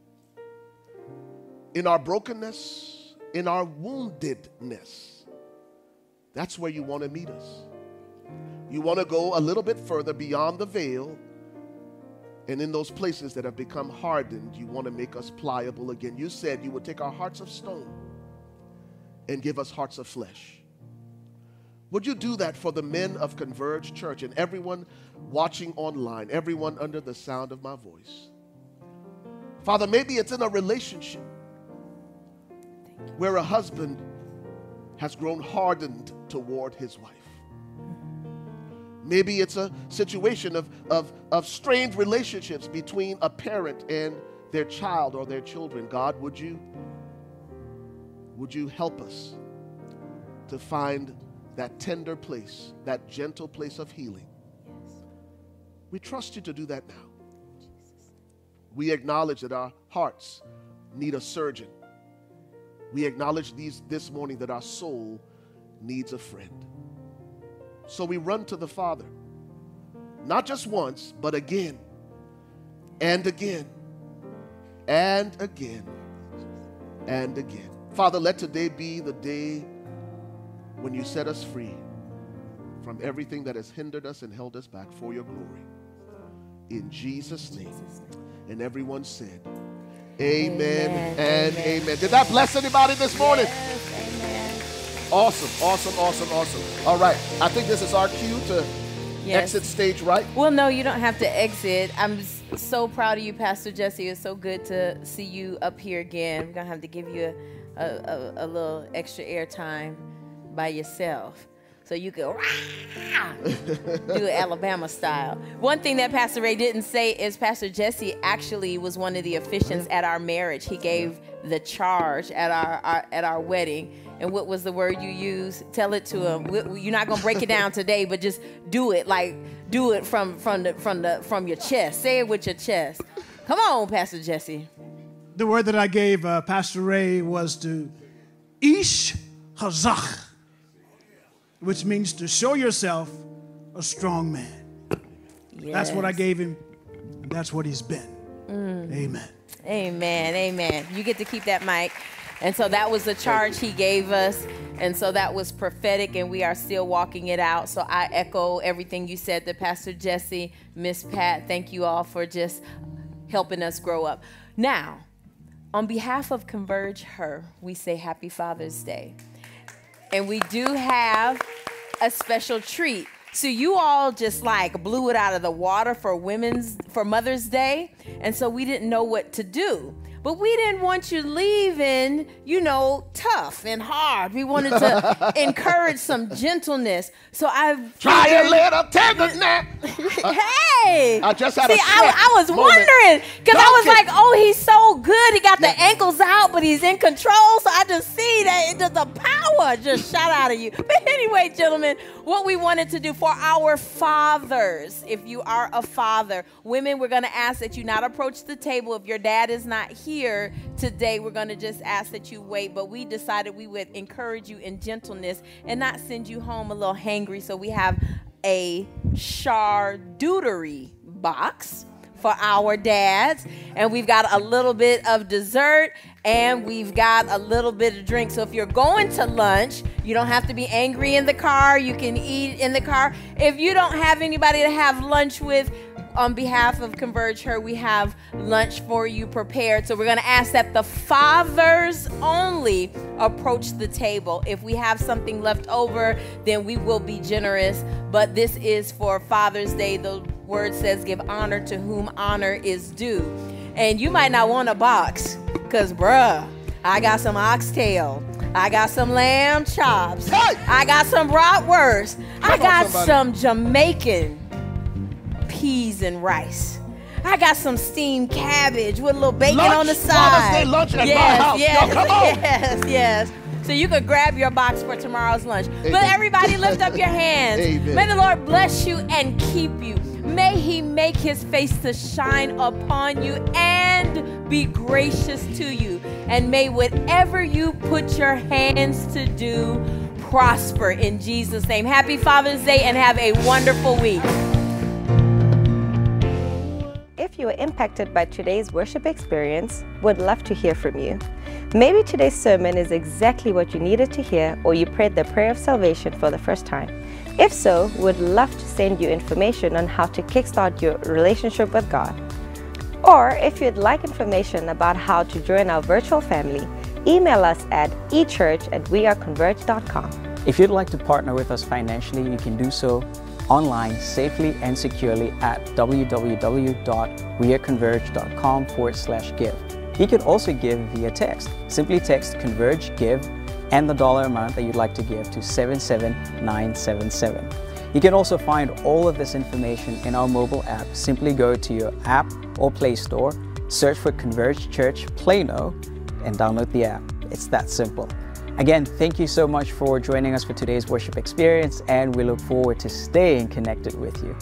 In our brokenness, in our woundedness. That's where you want to meet us. You want to go a little bit further beyond the veil. And in those places that have become hardened, you want to make us pliable again. You said you would take our hearts of stone and give us hearts of flesh. Would you do that for the men of Converge Church and everyone watching online, everyone under the sound of my voice? Father, maybe it's in a relationship where a husband has grown hardened toward his wife. Maybe it's a situation of, of, of strained relationships between a parent and their child or their children. God, would you, would you help us to find that tender place, that gentle place of healing? We trust you to do that now. We acknowledge that our hearts need a surgeon. We acknowledge these, this morning that our soul needs a friend. So we run to the Father, not just once, but again and again and again and again. Father, let today be the day when you set us free from everything that has hindered us and held us back for your glory. In Jesus' name. And everyone said, Amen, Amen, and amen. amen. Did that bless anybody this morning? Yes, amen. Awesome, awesome, awesome, awesome. All right, I think this is our cue to Yes. exit stage right. Well, no, you don't have to exit. I'm so proud of you, Pastor Jesse. It's so good to see you up here again. We're gonna have to give you a, a, a, a little extra air time by yourself, so you can do it Alabama style. One thing that Pastor Ray didn't say is Pastor Jesse actually was one of the officiants at our marriage. He gave the charge at our, our at our wedding. And what was the word you used? Tell it to him. You're not gonna break it down today, but just do it like do it from from the from the from your chest. Say it with your chest. Come on, Pastor Jesse. The word that I gave uh, Pastor Ray was to ish hazach, which means to show yourself a strong man. That's what I gave him. and That's what he's been. Mm. Amen. Amen. Amen. You get to keep that mic. And so that was the charge he gave us. And so that was prophetic, and we are still walking it out. So I echo everything you said to Pastor Jesse, Miss Pat. Thank you all for just helping us grow up. Now, on behalf of Converge Her, we say Happy Father's Day. And we do have a special treat. So you all just like blew it out of the water for women's for Mother's Day, and so we didn't know what to do. But we didn't want you leaving, you know, tough and hard. We wanted to encourage some gentleness. So I've Try a little tenderness. hey, I just had See, a I, I was moment. wondering because I was like, oh, he's so good. He got the ankles out, but he's in control. So I just see that it the power just shot out of you. But anyway, gentlemen, what we wanted to do for our fathers, if you are a father, women, we're going to ask that you not approach the table. If your dad is not here today, we're going to just ask that you wait. But we decided we would encourage you in gentleness and not send you home a little hangry. So we have a charcuterie box for our dads. And we've got a little bit of dessert and we've got a little bit of drink. So if you're going to lunch, you don't have to be angry in the car. You can eat in the car. If you don't have anybody to have lunch with, on behalf of Converge Her, we have lunch for you prepared. So we're going to ask that the fathers only approach the table. If we have something left over, then we will be generous. But this is for Father's Day. The word says, give honor to whom honor is due. And you might not want a box, because, bruh, I got some oxtail. I got some lamb chops. I got some bratwurst. I got some Jamaican peas and rice. I got some steamed cabbage with a little bacon Lunch, on the side. Father's side. Day lunch at my yes, house. Yes, Yo, yes, yes. So you could grab your box for tomorrow's lunch. But everybody lift up your hands. Amen. May the Lord bless you and keep you. May he make his face to shine upon you and be gracious to you. And may whatever you put your hands to do prosper in Jesus' name. Happy Father's Day and have a wonderful week. If you were impacted by today's worship experience, would love to hear from you. Maybe today's sermon is exactly what you needed to hear, or you prayed the prayer of salvation for the first time. If so, would love to send you information on how to kickstart your relationship with God. Or if you'd like information about how to join our virtual family, email us at echurch at weareconverge.com. If you'd like to partner with us financially, you can do so online safely and securely at www.weareconverge.com forward slash give. You can also give via text. Simply text Converge Give and the dollar amount that you'd like to give to 77977. You can also find all of this information in our mobile app. Simply go to your app or Play Store, search for Converge Church Plano, and download the app. It's that simple. Again, thank you so much for joining us for today's worship experience, and we look forward to staying connected with you.